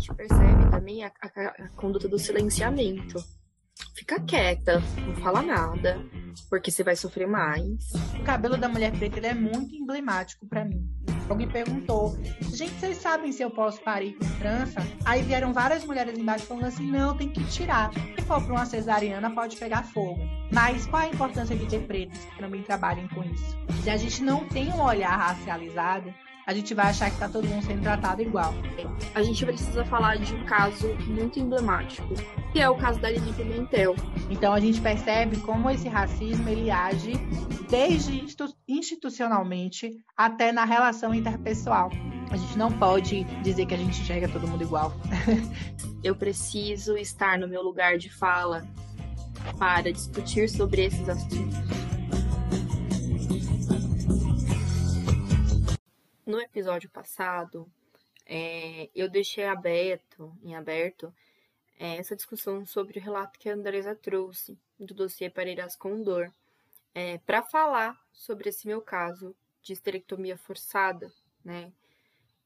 gente percebe também a, a, a conduta do silenciamento. Fica quieta, não fala nada, porque você vai sofrer mais. O cabelo da mulher preta ele é muito emblemático para mim. Alguém perguntou, gente, vocês sabem se eu posso parir com trança? Aí vieram várias mulheres embaixo falando assim, não, tem que tirar. Se for para uma cesariana, pode pegar fogo. Mas qual a importância de ter pretos que também trabalhem com isso? Se a gente não tem um olhar racializado, a gente vai achar que tá todo mundo sendo tratado igual. A gente precisa falar de um caso muito emblemático, que é o caso da Aline Pimentel. Então a gente percebe como esse racismo ele age desde institucionalmente até na relação interpessoal. A gente não pode dizer que a gente enxerga todo mundo igual. Eu preciso estar no meu lugar de fala para discutir sobre esses assuntos. No episódio passado, é, eu deixei aberto, em aberto, é, essa discussão sobre o relato que a Andresa trouxe do dossiê Pareiras Condor, é, para falar sobre esse meu caso de esterectomia forçada, né?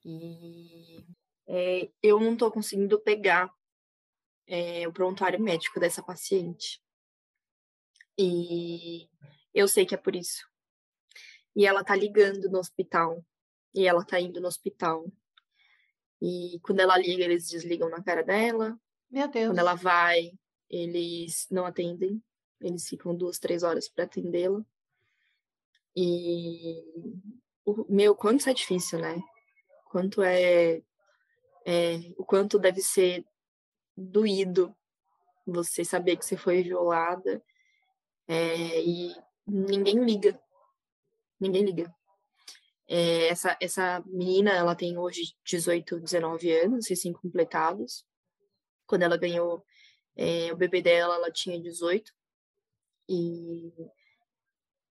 E é, eu não estou conseguindo pegar é, o prontuário médico dessa paciente. E eu sei que é por isso. E ela tá ligando no hospital e ela tá indo no hospital. E quando ela liga, eles desligam na cara dela. Meu Deus. Quando ela vai, eles não atendem. Eles ficam duas, três horas para atendê-la. E meu, quanto isso é difícil, né? Quanto é, é o quanto deve ser doído você saber que você foi violada é, e ninguém liga. Ninguém liga. É, essa, essa menina, ela tem hoje 18, 19 anos, recém-completados. Quando ela ganhou é, o bebê dela, ela tinha 18. E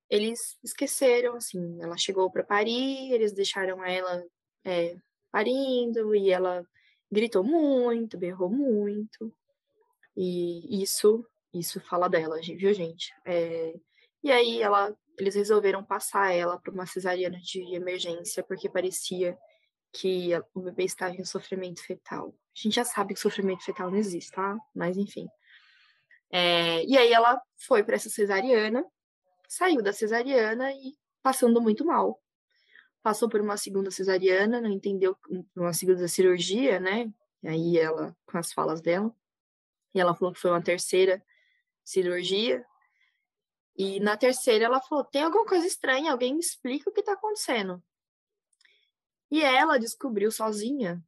eles esqueceram, assim, ela chegou para parir, eles deixaram ela é, parindo e ela gritou muito, berrou muito. E isso, isso fala dela, viu, gente? É, e aí ela eles resolveram passar ela para uma cesariana de emergência, porque parecia que o bebê estava em sofrimento fetal. A gente já sabe que sofrimento fetal não existe, tá? Mas enfim. É, e aí ela foi para essa cesariana, saiu da cesariana e passando muito mal. Passou por uma segunda cesariana, não entendeu uma segunda cirurgia, né? E aí ela, com as falas dela, e ela falou que foi uma terceira cirurgia, e na terceira ela falou: tem alguma coisa estranha, alguém me explica o que está acontecendo. E ela descobriu sozinha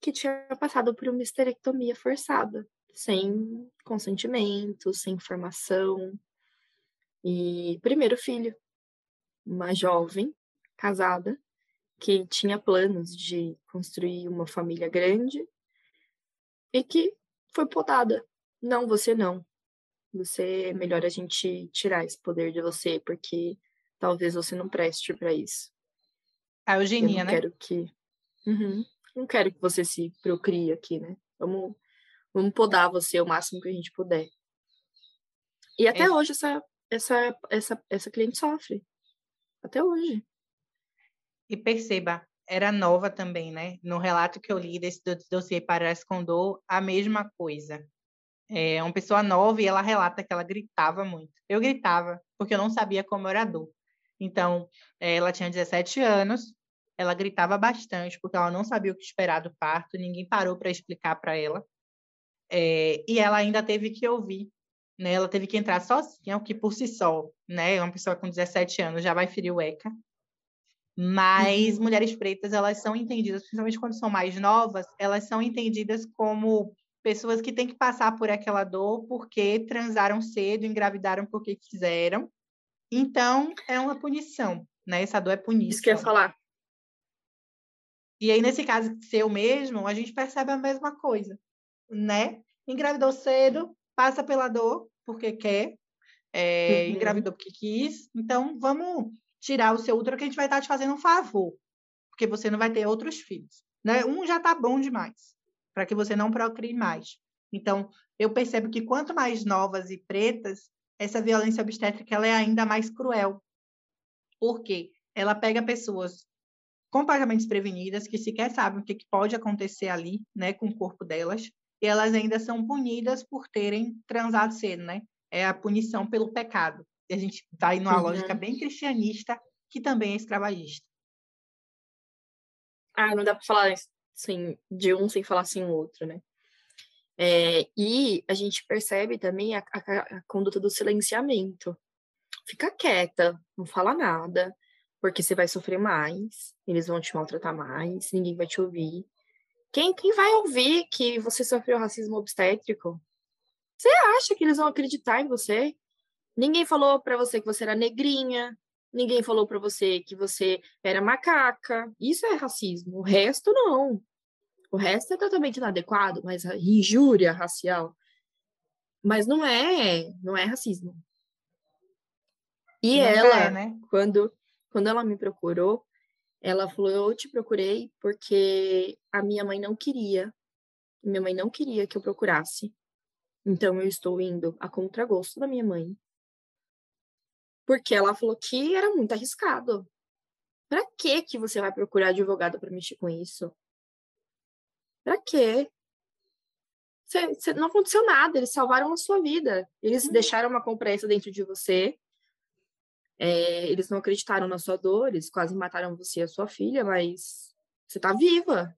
que tinha passado por uma esterectomia forçada, sem consentimento, sem informação. E primeiro filho, uma jovem casada que tinha planos de construir uma família grande e que foi podada. Não, você não você é melhor a gente tirar esse poder de você, porque talvez você não preste para isso. A eugenia, eu não né? Quero que, uhum, não quero que você se procrie aqui, né? Vamos, vamos podar você o máximo que a gente puder. E até é. hoje essa, essa, essa, essa cliente sofre. Até hoje. E perceba, era nova também, né? No relato que eu li desse dossiê para Escondor, a mesma coisa é uma pessoa nova e ela relata que ela gritava muito. Eu gritava, porque eu não sabia como era dor. Então, é, ela tinha 17 anos, ela gritava bastante, porque ela não sabia o que esperar do parto, ninguém parou para explicar para ela. É, e ela ainda teve que ouvir, né? Ela teve que entrar sozinha, o que por si só, né? Uma pessoa com 17 anos já vai ferir o ECA. Mas uhum. mulheres pretas, elas são entendidas, principalmente quando são mais novas, elas são entendidas como pessoas que têm que passar por aquela dor porque transaram cedo, engravidaram porque quiseram. Então, é uma punição, né? Essa dor é punição. Isso que eu ia falar. E aí, nesse caso seu mesmo, a gente percebe a mesma coisa, né? Engravidou cedo, passa pela dor porque quer, é, uhum. engravidou porque quis. Então, vamos tirar o seu útero que a gente vai estar te fazendo um favor, porque você não vai ter outros filhos. Né? Um já tá bom demais para que você não procrie mais. Então, eu percebo que quanto mais novas e pretas, essa violência obstétrica ela é ainda mais cruel. Por quê? Ela pega pessoas completamente desprevenidas, que sequer sabem o que, que pode acontecer ali, né, com o corpo delas, e elas ainda são punidas por terem transado cedo, né? É a punição pelo pecado. E a gente vai numa uhum. lógica bem cristianista, que também é escravagista. Ah, não dá para falar assim, de um sem falar assim o outro, né? É, e a gente percebe também a, a, a, conduta do silenciamento. Fica quieta, não fala nada, porque você vai sofrer mais, eles vão te maltratar mais, ninguém vai te ouvir. Quem, quem vai ouvir que você sofreu racismo obstétrico? Você acha que eles vão acreditar em você? Ninguém falou para você que você era negrinha, ninguém falou para você que você era macaca. Isso é racismo, o resto não. O resto é totalmente inadequado, mas a injúria racial. Mas não é, não é racismo. E não ela, é, né? quando, quando ela me procurou, ela falou: Eu te procurei porque a minha mãe não queria. Minha mãe não queria que eu procurasse. Então eu estou indo a contragosto da minha mãe. Porque ela falou que era muito arriscado. Para que que você vai procurar advogado para mexer com isso? Pra quê? Cê, cê, não aconteceu nada, eles salvaram a sua vida. Eles uhum. deixaram uma compressa dentro de você. É, eles não acreditaram na sua dor, eles quase mataram você e a sua filha, mas você tá viva.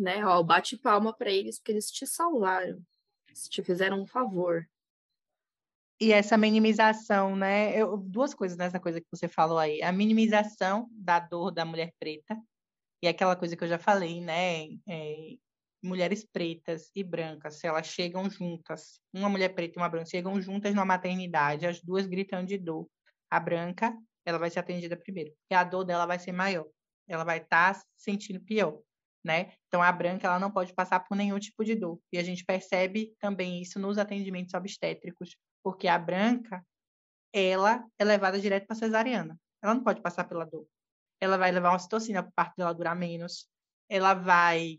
Né? Ó, bate palma para eles porque eles te salvaram. Eles te fizeram um favor. E essa minimização, né? Eu, duas coisas nessa coisa que você falou aí. A minimização da dor da mulher preta, e aquela coisa que eu já falei, né? É, mulheres pretas e brancas, se elas chegam juntas, uma mulher preta e uma branca chegam juntas numa maternidade, as duas gritando de dor. A branca, ela vai ser atendida primeiro, porque a dor dela vai ser maior. Ela vai estar tá sentindo pior, né? Então a branca ela não pode passar por nenhum tipo de dor. E a gente percebe também isso nos atendimentos obstétricos, porque a branca ela é levada direto para cesariana. Ela não pode passar pela dor ela vai levar uma citocina para o dela durar menos, ela vai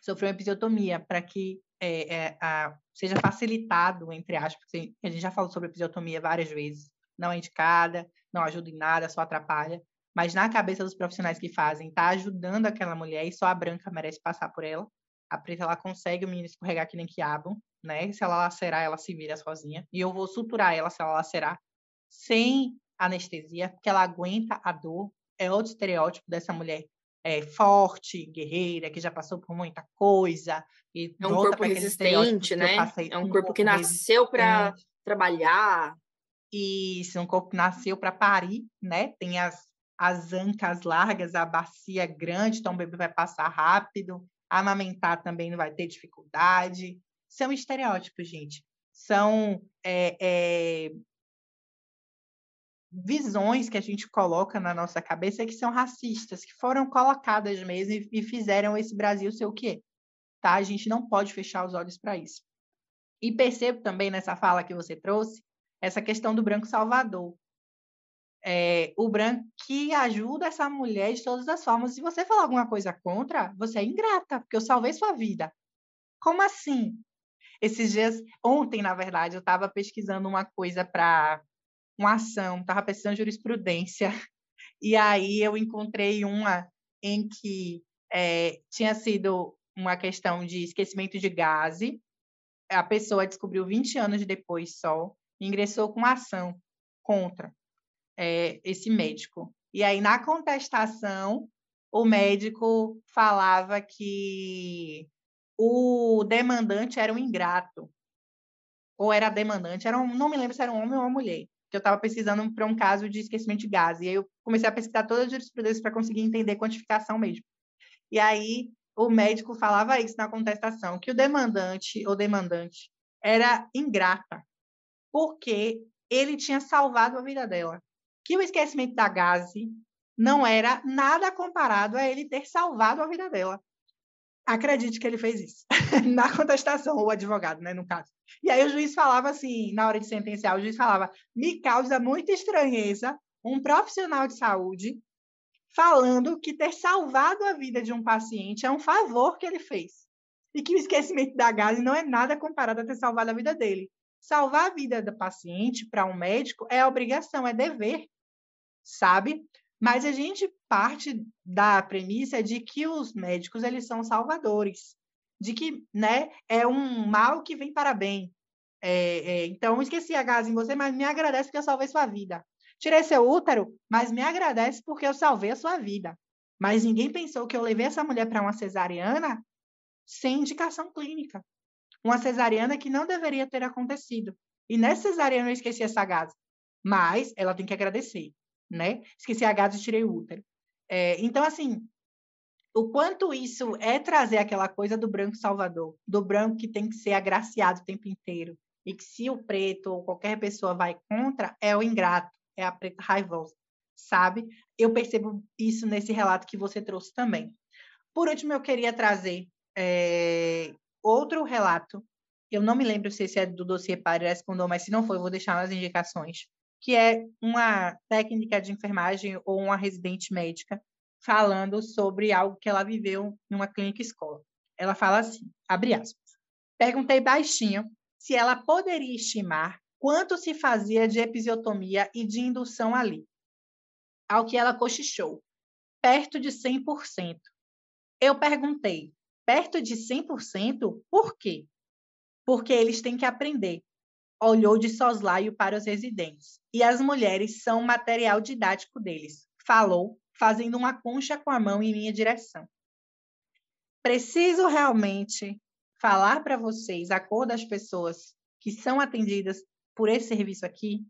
sofrer uma episiotomia para que é, é, a, seja facilitado, entre aspas, a gente já falou sobre episiotomia várias vezes, não é indicada, não ajuda em nada, só atrapalha, mas na cabeça dos profissionais que fazem, está ajudando aquela mulher e só a branca merece passar por ela. A preta, ela consegue o menino escorregar que nem quiabo, né? Se ela lacerar, ela se vira sozinha. E eu vou suturar ela se ela lacerar, sem anestesia, porque ela aguenta a dor, é outro estereótipo dessa mulher é, forte, guerreira, que já passou por muita coisa. E é um corpo resistente, né? É um, um corpo, corpo que nasceu para trabalhar. Isso, um corpo que nasceu para parir, né? Tem as, as ancas largas, a bacia grande, então o bebê vai passar rápido. Amamentar também não vai ter dificuldade. São estereótipos, gente. São é, é, visões que a gente coloca na nossa cabeça que são racistas, que foram colocadas mesmo e, fizeram esse Brasil ser o que é. Tá? A gente não pode fechar os olhos para isso. E percebo também nessa fala que você trouxe essa questão do branco salvador. É, o branco que ajuda essa mulher de todas as formas. Se você falar alguma coisa contra, você é ingrata, porque eu salvei sua vida. Como assim? Esses dias, ontem, na verdade, eu estava pesquisando uma coisa para uma ação, estava pesquisando jurisprudência, e aí eu encontrei uma em que é, tinha sido uma questão de esquecimento de gás, a pessoa descobriu 20 anos depois só, ingressou com ação contra é, esse médico. E aí, na contestação, o médico falava que o demandante era um ingrato, ou era demandante, era um, não me lembro se era um homem ou uma mulher que eu estava pesquisando para um caso de esquecimento de gás. E aí eu comecei a pesquisar todas as jurisprudências para conseguir entender quantificação mesmo. E aí o médico falava isso na contestação, que o demandante ou demandante era ingrata, porque ele tinha salvado a vida dela. Que o esquecimento da gase não era nada comparado a ele ter salvado a vida dela. Acredite que ele fez isso. na contestação, o advogado, né, no caso. E aí o juiz falava assim, na hora de sentenciar, o juiz falava: me causa muita estranheza um profissional de saúde falando que ter salvado a vida de um paciente é um favor que ele fez. E que o esquecimento da gase não é nada comparado a ter salvado a vida dele. Salvar a vida do paciente para um médico é obrigação, é dever, sabe? Mas a gente parte da premissa de que os médicos eles são salvadores, de que né, é um mal que vem para bem. É, é, então, esqueci a gás em você, mas me agradece porque eu salvei sua vida. Tirei seu útero, mas me agradece porque eu salvei a sua vida. Mas ninguém pensou que eu levei essa mulher para uma cesariana sem indicação clínica. Uma cesariana que não deveria ter acontecido. E nessa cesariana eu esqueci essa gás. Mas ela tem que agradecer, né? Esqueci a gás e tirei o útero. É, então, assim, o quanto isso é trazer aquela coisa do branco salvador, do branco que tem que ser agraciado o tempo inteiro, e que se o preto ou qualquer pessoa vai contra, é o ingrato, é a preta raivosa, sabe? Eu percebo isso nesse relato que você trouxe também. Por último, eu queria trazer é, outro relato. Eu não me lembro se esse é do dossiê para responder, mas se não for, eu vou deixar nas indicações. Que é uma técnica de enfermagem ou uma residente médica falando sobre algo que ela viveu em uma clínica escola. Ela fala assim, abre aspas. Perguntei baixinho se ela poderia estimar quanto se fazia de episiotomia e de indução ali. Ao que ela cochichou, perto de 100%. Eu perguntei, perto de 100%? Por quê? Porque eles têm que aprender. Olhou de soslaio para os residentes. E as mulheres são material didático deles. Falou, fazendo uma concha com a mão em minha direção. Preciso realmente falar para vocês a cor das pessoas que são atendidas por esse serviço aqui,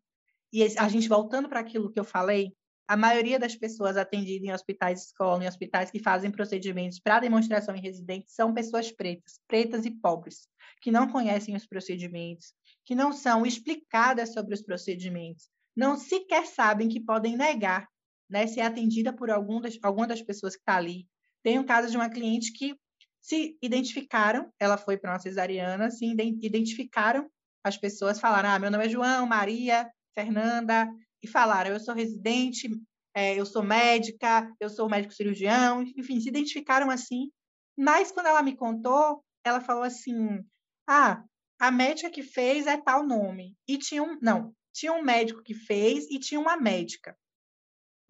e a gente voltando para aquilo que eu falei, a maioria das pessoas atendidas em hospitais escola, em hospitais que fazem procedimentos para demonstração em residentes, são pessoas pretas, pretas e pobres, que não conhecem os procedimentos, que não são explicadas sobre os procedimentos, não sequer sabem que podem negar né, ser atendida por algum das, alguma das pessoas que está ali. Tem um caso de uma cliente que se identificaram, ela foi para uma cesariana, se identificaram as pessoas falaram: ah, meu nome é João, Maria, Fernanda, e falaram: eu sou residente, é, eu sou médica, eu sou médico cirurgião, enfim, se identificaram assim. Mas quando ela me contou, ela falou assim: ah, a médica que fez é tal nome. E tinha um, não, tinha um médico que fez e tinha uma médica.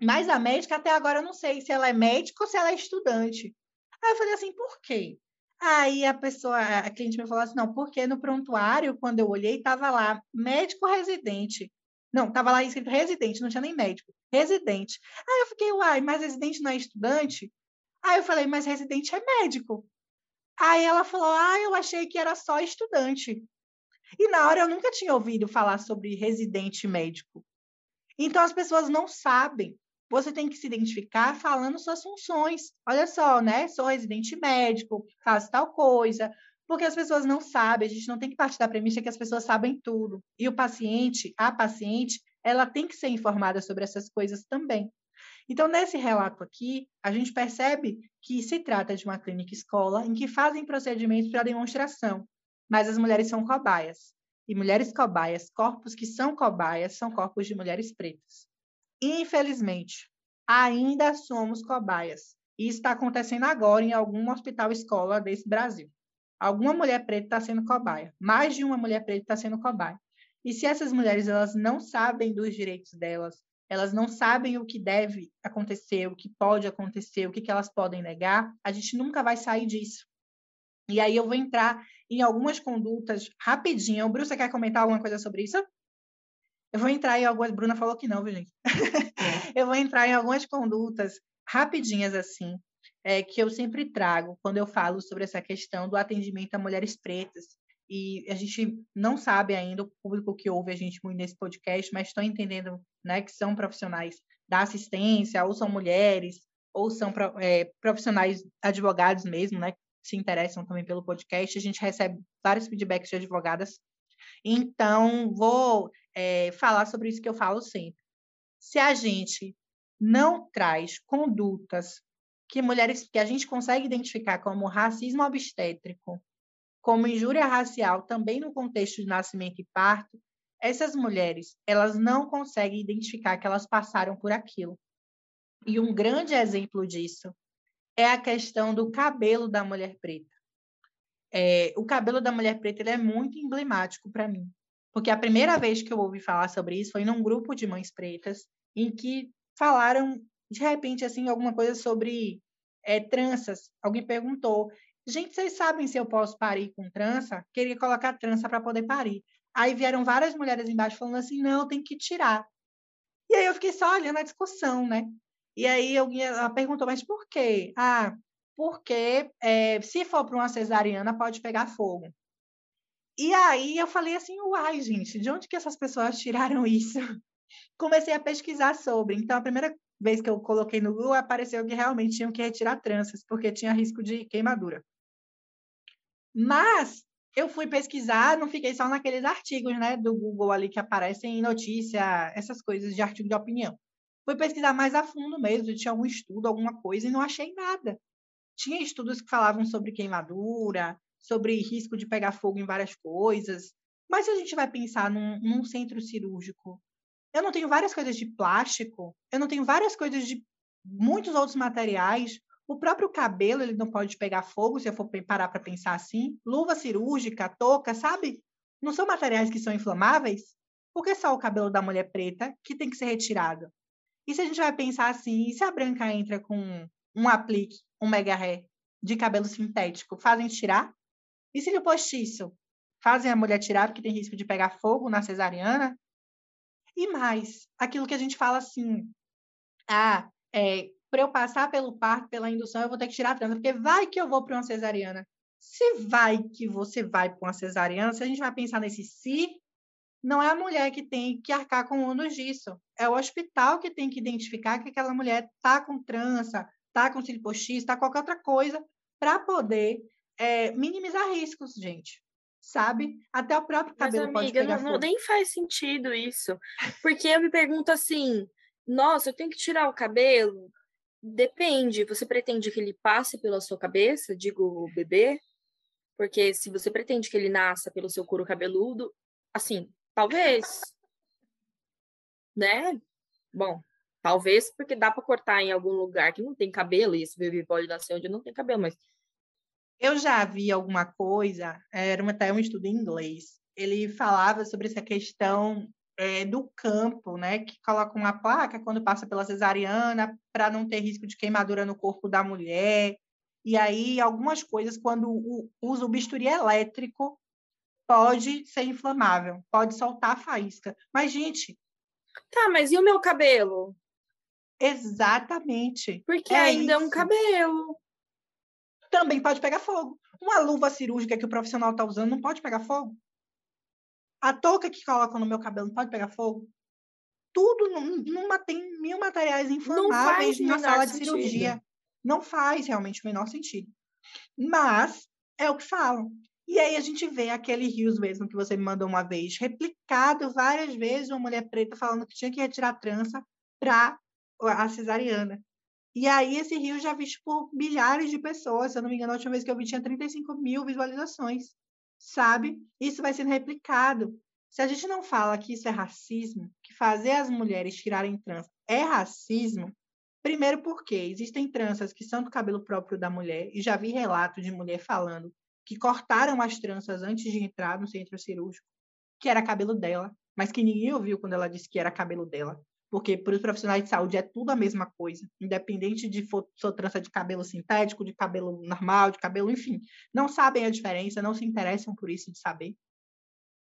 Mas a médica, até agora, eu não sei se ela é médica ou se ela é estudante. Aí eu falei assim, por quê? Aí a pessoa, a cliente me falou assim, não, porque no prontuário, quando eu olhei, estava lá médico residente. Não, estava lá escrito residente, não tinha nem médico, residente. Aí eu fiquei, uai, mas residente não é estudante? Aí eu falei, mas residente é médico. Aí ela falou, ah, eu achei que era só estudante. E na hora eu nunca tinha ouvido falar sobre residente médico. Então as pessoas não sabem você tem que se identificar falando suas funções. Olha só, né? Sou residente médico, faço tal coisa. Porque as pessoas não sabem, a gente não tem que partir da premissa que as pessoas sabem tudo. E o paciente, a paciente, ela tem que ser informada sobre essas coisas também. Então, nesse relato aqui, a gente percebe que se trata de uma clínica escola em que fazem procedimentos para demonstração, mas as mulheres são cobaias. E mulheres cobaias, corpos que são cobaias, são corpos de mulheres pretas. Infelizmente, ainda somos cobaias. E está acontecendo agora em algum hospital escola desse Brasil. Alguma mulher preta está sendo cobaia. Mais de uma mulher preta está sendo cobaia. E se essas mulheres elas não sabem dos direitos delas, elas não sabem o que deve acontecer, o que pode acontecer, o que, que elas podem negar, a gente nunca vai sair disso. E aí eu vou entrar em algumas condutas rapidinho. O Bruce, você quer comentar alguma coisa sobre isso? Eu vou entrar em algumas. Bruna falou que não, viu, gente? É. eu vou entrar em algumas condutas rapidinhas assim, é, que eu sempre trago quando eu falo sobre essa questão do atendimento a mulheres pretas. E a gente não sabe ainda, o público que ouve a gente muito nesse podcast, mas estão entendendo né, que são profissionais da assistência, ou são mulheres, ou são é, profissionais advogados mesmo, né, que se interessam também pelo podcast. A gente recebe vários feedbacks de advogadas. Então, vou é, falar sobre isso que eu falo sempre. Se a gente não traz condutas que mulheres que a gente consegue identificar como racismo obstétrico, como injúria racial, também no contexto de nascimento e parto, essas mulheres elas não conseguem identificar que elas passaram por aquilo. E um grande exemplo disso é a questão do cabelo da mulher preta. É, o cabelo da mulher preta ele é muito emblemático para mim, porque a primeira vez que eu ouvi falar sobre isso foi num grupo de mães pretas, em que falaram de repente, assim, alguma coisa sobre é, tranças. Alguém perguntou, gente, vocês sabem se eu posso parir com trança? Queria colocar trança para poder parir. Aí vieram várias mulheres embaixo falando assim, não, tem que tirar. E aí eu fiquei só olhando a discussão, né? E aí alguém ela perguntou, mas por quê? Ah, porque é, se for para uma cesariana pode pegar fogo. E aí eu falei assim, uai, gente, de onde que essas pessoas tiraram isso? Comecei a pesquisar sobre. Então, a primeira vez que eu coloquei no Google, apareceu que realmente tinham que retirar tranças, porque tinha risco de queimadura. Mas eu fui pesquisar, não fiquei só naqueles artigos, né, do Google ali que aparecem em notícia, essas coisas de artigo de opinião. Fui pesquisar mais a fundo mesmo, tinha algum estudo, alguma coisa, e não achei nada. Tinha estudos que falavam sobre queimadura, sobre risco de pegar fogo em várias coisas. Mas se a gente vai pensar num, num centro cirúrgico, eu não tenho várias coisas de plástico, eu não tenho várias coisas de muitos outros materiais. O próprio cabelo ele não pode pegar fogo, se eu for parar para pensar assim. Luva cirúrgica, touca, sabe? Não são materiais que são inflamáveis? Por que só o cabelo da mulher preta que tem que ser retirado? E se a gente vai pensar assim, e se a branca entra com um aplique, um mega hair de cabelo sintético, fazem tirar? E se o postiço fazem a mulher tirar porque tem risco de pegar fogo na cesariana? E mais, aquilo que a gente fala assim, ah, é, para eu passar pelo parto, pela indução, eu vou ter que tirar a trança, porque vai que eu vou para uma cesariana. Se vai que você vai para uma cesariana, se a gente vai pensar nesse se, não é a mulher que tem que arcar com o ônus disso. É o hospital que tem que identificar que aquela mulher está com trança, está com cílio postiço, está com qualquer outra coisa, para poder é, minimizar riscos, gente. Sabe? Até o próprio cabelo Mas, amiga, pode pegar não, nem faz sentido isso. Porque eu me pergunto assim, nossa, eu tenho que tirar o cabelo? Depende. Você pretende que ele passe pela sua cabeça, digo, o bebê? Porque se você pretende que ele nasça pelo seu couro cabeludo, assim, talvez. né? Bom, talvez porque dá para cortar em algum lugar que não tem cabelo, e esse bebê pode nascer onde não tem cabelo, mas eu já vi alguma coisa, era até um estudo em inglês, ele falava sobre essa questão é, do campo, né, que coloca uma placa quando passa pela cesariana para não ter risco de queimadura no corpo da mulher. E aí, algumas coisas, quando o, usa o bisturi elétrico, pode ser inflamável, pode soltar a faísca. Mas, gente. Tá, mas e o meu cabelo? Exatamente. Porque é ainda isso. é um cabelo também pode pegar fogo. Uma luva cirúrgica que o profissional está usando não pode pegar fogo. A touca que colocam no meu cabelo não pode pegar fogo. Tudo numa, tem mil materiais inflamáveis na sala de sentido. cirurgia. Não faz realmente o menor sentido. Mas é o que falam. E aí a gente vê aquele rios mesmo que você me mandou uma vez, replicado várias vezes, uma mulher preta falando que tinha que retirar a trança para a cesariana. E aí esse rio já visto por milhares de pessoas. Se eu não me engano, a última vez que eu vi tinha 35 mil visualizações, sabe? Isso vai sendo replicado. Se a gente não fala que isso é racismo, que fazer as mulheres tirarem trança é racismo, primeiro porque existem tranças que são do cabelo próprio da mulher, e já vi relato de mulher falando que cortaram as tranças antes de entrar no centro cirúrgico, que era cabelo dela, mas que ninguém ouviu quando ela disse que era cabelo dela porque para os profissionais de saúde é tudo a mesma coisa, independente de sua trança de cabelo sintético, de cabelo normal, de cabelo, enfim, não sabem a diferença, não se interessam por isso de saber.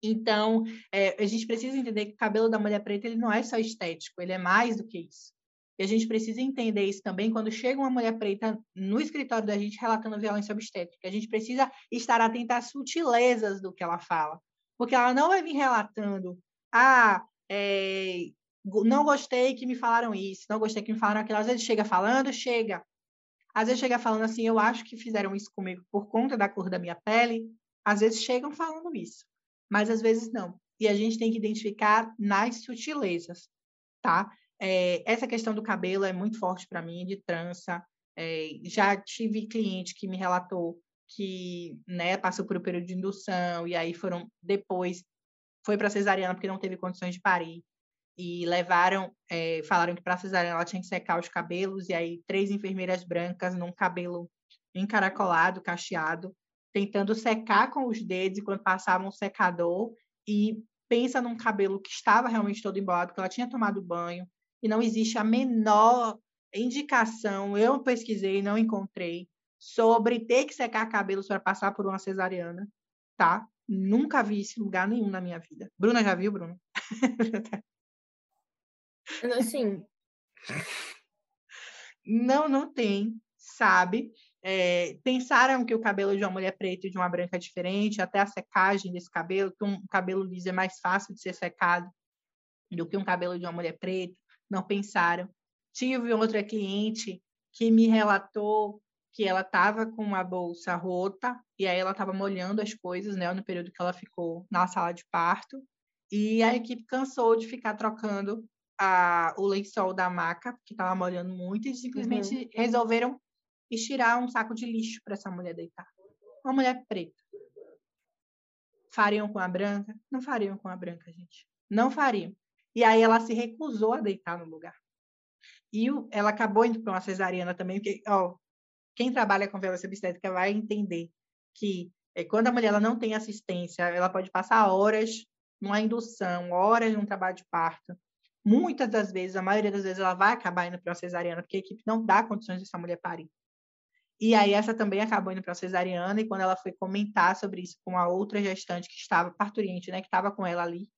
Então, é, a gente precisa entender que o cabelo da mulher preta ele não é só estético, ele é mais do que isso. E a gente precisa entender isso também quando chega uma mulher preta no escritório da gente relatando violência obstétrica. A gente precisa estar atenta às sutilezas do que ela fala. Porque ela não vai vir relatando, ah, é, não gostei que me falaram isso, não gostei que me falaram aquilo. Às vezes chega falando, chega. Às vezes chega falando assim, eu acho que fizeram isso comigo por conta da cor da minha pele. Às vezes chegam falando isso, mas às vezes não. E a gente tem que identificar nas sutilezas, tá? É, essa questão do cabelo é muito forte para mim, de trança. É, já tive cliente que me relatou que né, passou por um período de indução e aí foram depois foi para cesariana porque não teve condições de parir e levaram, é, falaram que para cesariana ela tinha que secar os cabelos, e aí três enfermeiras brancas num cabelo encaracolado, cacheado, tentando secar com os dedos enquanto passavam um secador, e pensa num cabelo que estava realmente todo embolado, que ela tinha tomado banho, e não existe a menor indicação, eu pesquisei, não encontrei, sobre ter que secar cabelos para passar por uma cesariana, tá? Nunca vi isso em lugar nenhum na minha vida. Bruna já viu, Bruna? Assim. não, não tem, sabe? É, pensaram que o cabelo de uma mulher preta e de uma branca é diferente, até a secagem desse cabelo, que um cabelo liso é mais fácil de ser secado do que um cabelo de uma mulher preta, não pensaram. Tive outra cliente que me relatou que ela estava com uma bolsa rota e aí ela estava molhando as coisas, né, no período que ela ficou na sala de parto. E a equipe cansou de ficar trocando a, o lençol da maca, que estava molhando muito, e simplesmente uhum. resolveram estirar um saco de lixo para essa mulher deitar. Uma mulher preta. Fariam com a branca? Não fariam com a branca, gente. Não fariam. E aí ela se recusou a deitar no lugar. E o, ela acabou indo para uma cesariana também, porque ó, quem trabalha com violência obstétrica vai entender que é, quando a mulher ela não tem assistência, ela pode passar horas numa indução, horas num trabalho de parto. Muitas das vezes, a maioria das vezes, ela vai acabar indo para uma cesariana, porque a equipe não dá condições dessa mulher parir. E aí essa também acabou indo para a cesariana, e quando ela foi comentar sobre isso com a outra gestante que estava, parturiente, né, que estava com ela ali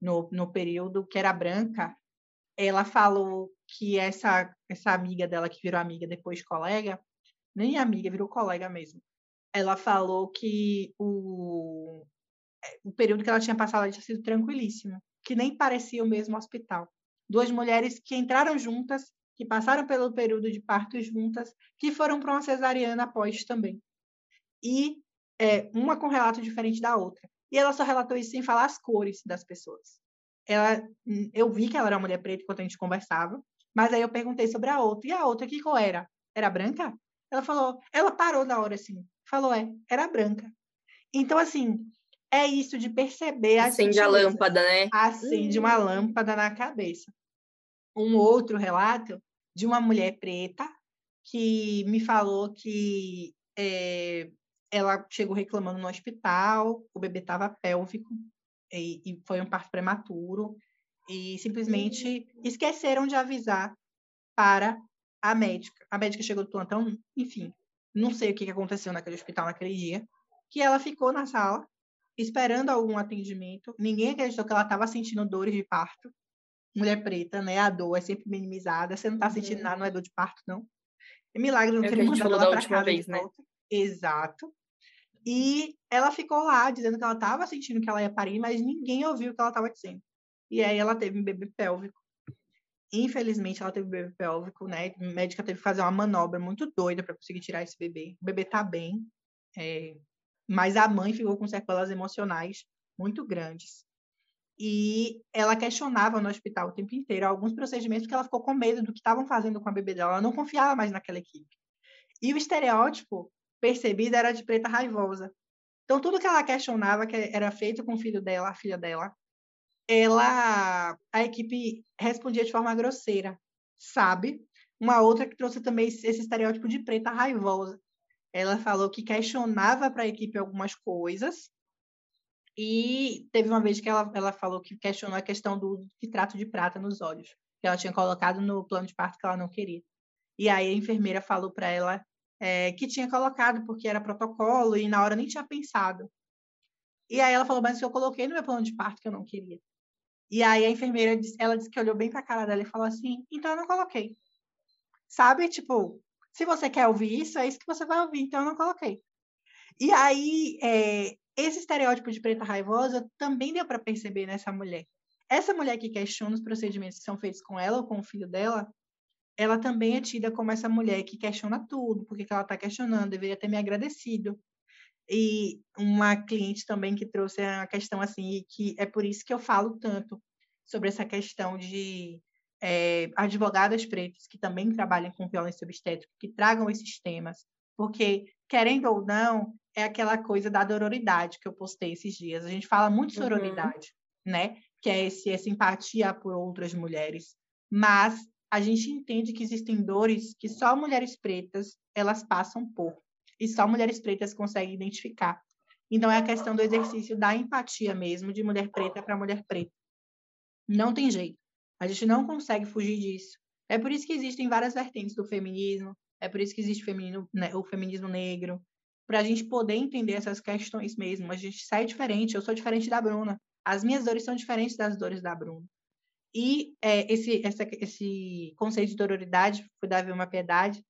no, no período, que era branca, ela falou que essa, essa amiga dela, que virou amiga depois colega, nem amiga, virou colega mesmo, ela falou que o, o período que ela tinha passado tinha sido tranquilíssimo, que nem parecia o mesmo hospital. Duas mulheres que entraram juntas que passaram pelo período de parto juntas, que foram para uma cesariana após também. E é, uma com relato diferente da outra. E ela só relatou isso sem falar as cores das pessoas. Ela, eu vi que ela era uma mulher preta enquanto a gente conversava, mas aí eu perguntei sobre a outra. E a outra, que cor era? Era branca? Ela falou, ela parou na hora assim. Falou, é, era branca. Então, assim, é isso de perceber. Acende a lâmpada, né? Acende uma lâmpada na cabeça. Um outro relato de uma mulher preta que me falou que é, ela chegou reclamando no hospital, o bebê estava pélvico e, e, foi um parto prematuro e simplesmente esqueceram de avisar para a médica. A médica chegou do plantão, enfim, não sei o que aconteceu naquele hospital naquele dia, que ela ficou na sala esperando algum atendimento. Ninguém acreditou que ela estava sentindo dores de parto mulher preta, né? A dor é sempre minimizada. Você não tá sentindo uhum. nada, não é dor de parto, não. É milagre não é ter mandado ela pra casa vez, né? Exato. E ela ficou lá dizendo que ela estava sentindo que ela ia parir, mas ninguém ouviu o que ela estava dizendo. E aí ela teve um bebê pélvico. Infelizmente, ela teve um bebê pélvico, né? A médica teve que fazer uma manobra muito doida para conseguir tirar esse bebê. O bebê tá bem, é... mas a mãe ficou com sequelas emocionais muito grandes e ela questionava no hospital o tempo inteiro alguns procedimentos porque ela ficou com medo do que estavam fazendo com a bebê dela, ela não confiava mais naquela equipe. E o estereótipo percebido era de preta raivosa. Então tudo que ela questionava que era feito com o filho dela, a filha dela, ela a equipe respondia de forma grosseira, sabe? Uma outra que trouxe também esse estereótipo de preta raivosa. Ela falou que questionava para a equipe algumas coisas e teve uma vez que ela, ela falou que questionou a questão do trato de prata nos olhos, que ela tinha colocado no plano de parto que ela não queria. E aí a enfermeira falou para ela é, que tinha colocado porque era protocolo e na hora nem tinha pensado. E aí ela falou, mas eu coloquei no meu plano de parto que eu não queria. E aí a enfermeira disse, ela disse que olhou bem para a cara dela e falou assim, então eu não coloquei. Sabe, tipo, se você quer ouvir isso, é isso que você vai ouvir, então eu não coloquei. E aí, é, esse estereótipo de preta raivosa também deu para perceber nessa mulher. Essa mulher que questiona os procedimentos que são feitos com ela ou com o filho dela, ela também é tida como essa mulher que questiona tudo, porque ela está questionando, deveria ter me agradecido. E uma cliente também que trouxe a questão assim, que é por isso que eu falo tanto sobre essa questão de é, advogadas pretas que também trabalham com violência obstétrica, que tragam esses temas, porque, querendo ou não, é aquela coisa da dororidade que eu postei esses dias. A gente fala muito uhum. sororidade, né? Que é esse, essa empatia por outras mulheres. Mas a gente entende que existem dores que só mulheres pretas elas passam por. E só mulheres pretas conseguem identificar. Então, é a questão do exercício da empatia mesmo, de mulher preta para mulher preta. Não tem jeito. A gente não consegue fugir disso. É por isso que existem várias vertentes do feminismo, é por isso que existe o, feminino, né, o feminismo negro, para a gente poder entender essas questões mesmo. A gente sai diferente, eu sou diferente da Bruna. As minhas dores são diferentes das dores da Bruna. E é, esse, essa, esse conceito de dororidade foi da Vilma Piedade,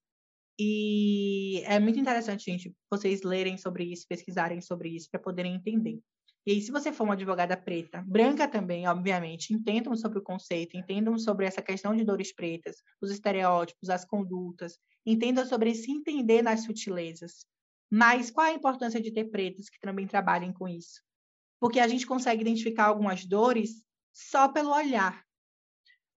e é muito interessante, gente, vocês lerem sobre isso, pesquisarem sobre isso, para poderem entender. E aí, se você for uma advogada preta, branca também, obviamente, entendam sobre o conceito, entendam sobre essa questão de dores pretas, os estereótipos, as condutas, entendam sobre se entender nas sutilezas. Mas qual a importância de ter pretos que também trabalhem com isso? Porque a gente consegue identificar algumas dores só pelo olhar.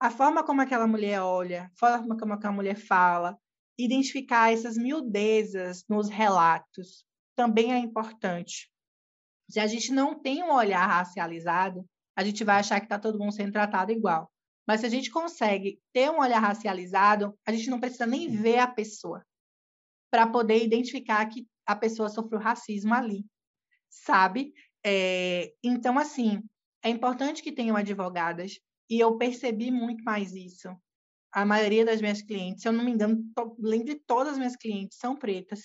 A forma como aquela mulher olha, a forma como aquela mulher fala, identificar essas miudezas nos relatos também é importante. Se a gente não tem um olhar racializado, a gente vai achar que está todo mundo sendo tratado igual. Mas se a gente consegue ter um olhar racializado, a gente não precisa nem ver a pessoa para poder identificar que a pessoa sofreu racismo ali, sabe? É, então, assim, é importante que tenham advogadas, e eu percebi muito mais isso a maioria das minhas clientes, se eu não me engano, além de todas as minhas clientes são pretas.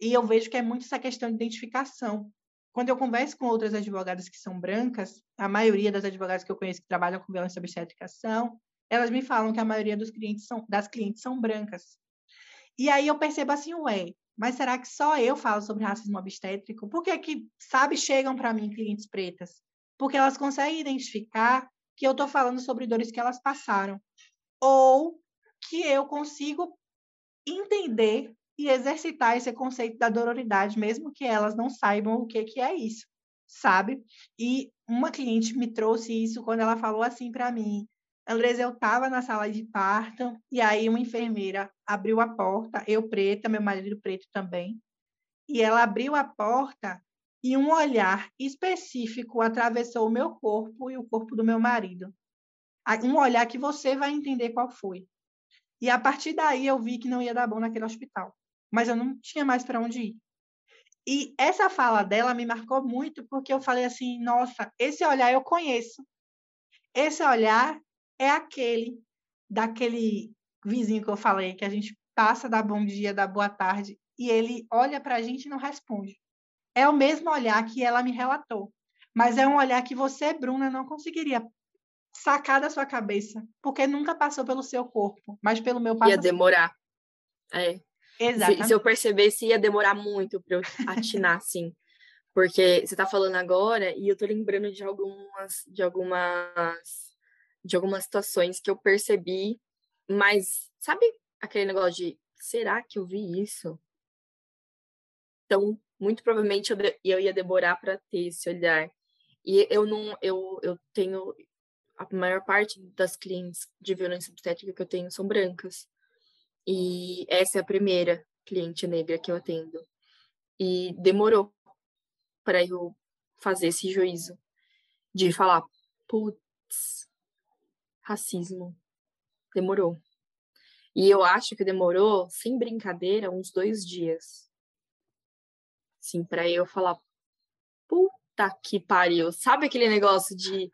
E eu vejo que é muito essa questão de identificação. Quando eu converso com outras advogadas que são brancas, a maioria das advogadas que eu conheço que trabalham com violência obstétrica são, elas me falam que a maioria dos clientes são, das clientes são brancas. E aí eu percebo assim, ué, mas será que só eu falo sobre racismo obstétrico? Por que que, sabe, chegam para mim clientes pretas? Porque elas conseguem identificar que eu estou falando sobre dores que elas passaram ou que eu consigo entender e exercitar esse conceito da dororidade, mesmo que elas não saibam o que, que é isso, sabe? E uma cliente me trouxe isso quando ela falou assim para mim, Andresa, eu estava na sala de parto e aí uma enfermeira abriu a porta, eu preta, meu marido preto também, e ela abriu a porta e um olhar específico atravessou o meu corpo e o corpo do meu marido um olhar que você vai entender qual foi. E a partir daí eu vi que não ia dar bom naquele hospital, mas eu não tinha mais para onde ir. E essa fala dela me marcou muito porque eu falei assim: nossa, esse olhar eu conheço. Esse olhar é aquele daquele vizinho que eu falei, que a gente passa, dá bom dia, dá boa tarde, e ele olha para a gente e não responde. É o mesmo olhar que ela me relatou, mas é um olhar que você, Bruna, não conseguiria sacar da sua cabeça, porque nunca passou pelo seu corpo, mas pelo meu passado. Ia demorar. É. Exatamente. Se, se, eu percebesse, ia demorar muito para eu atinar, assim. Porque você está falando agora e eu tô lembrando de algumas, de algumas, de algumas situações que eu percebi, mas sabe aquele negócio de será que eu vi isso? Então, muito provavelmente eu, eu ia demorar para ter esse olhar. E eu não, eu, eu tenho, a maior parte das clientes de violência obstétrica que eu tenho são brancas. E essa é a primeira cliente negra que eu atendo. E demorou para eu fazer esse juízo de falar, putz, racismo. Demorou. E eu acho que demorou, sem brincadeira, uns dois dias. Sim, para eu falar, puta que pariu. Sabe aquele negócio de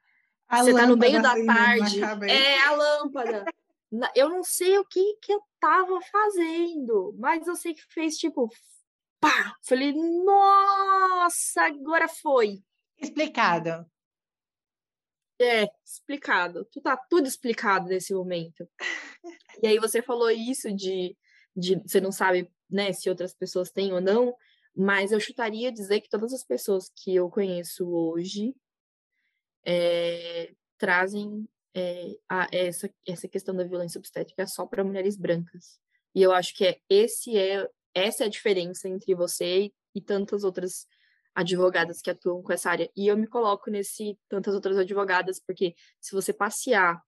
a você tá no meio da tarde. É a lâmpada. eu não sei o que, que eu tava fazendo, mas eu sei que fez tipo. Pá! Falei, nossa, agora foi. Explicado. É, explicado. Tu tá tudo explicado nesse momento. e aí você falou isso de, de você não sabe, né, se outras pessoas têm ou não, mas eu chutaria dizer que todas as pessoas que eu conheço hoje é, trazem é, a, essa, essa questão da violência obstétrica só para mulheres brancas. E eu acho que é, esse é, essa é a diferença entre você e, e tantas outras advogadas que atuam com essa área. E eu me coloco nesse tantas outras advogadas, porque se você passear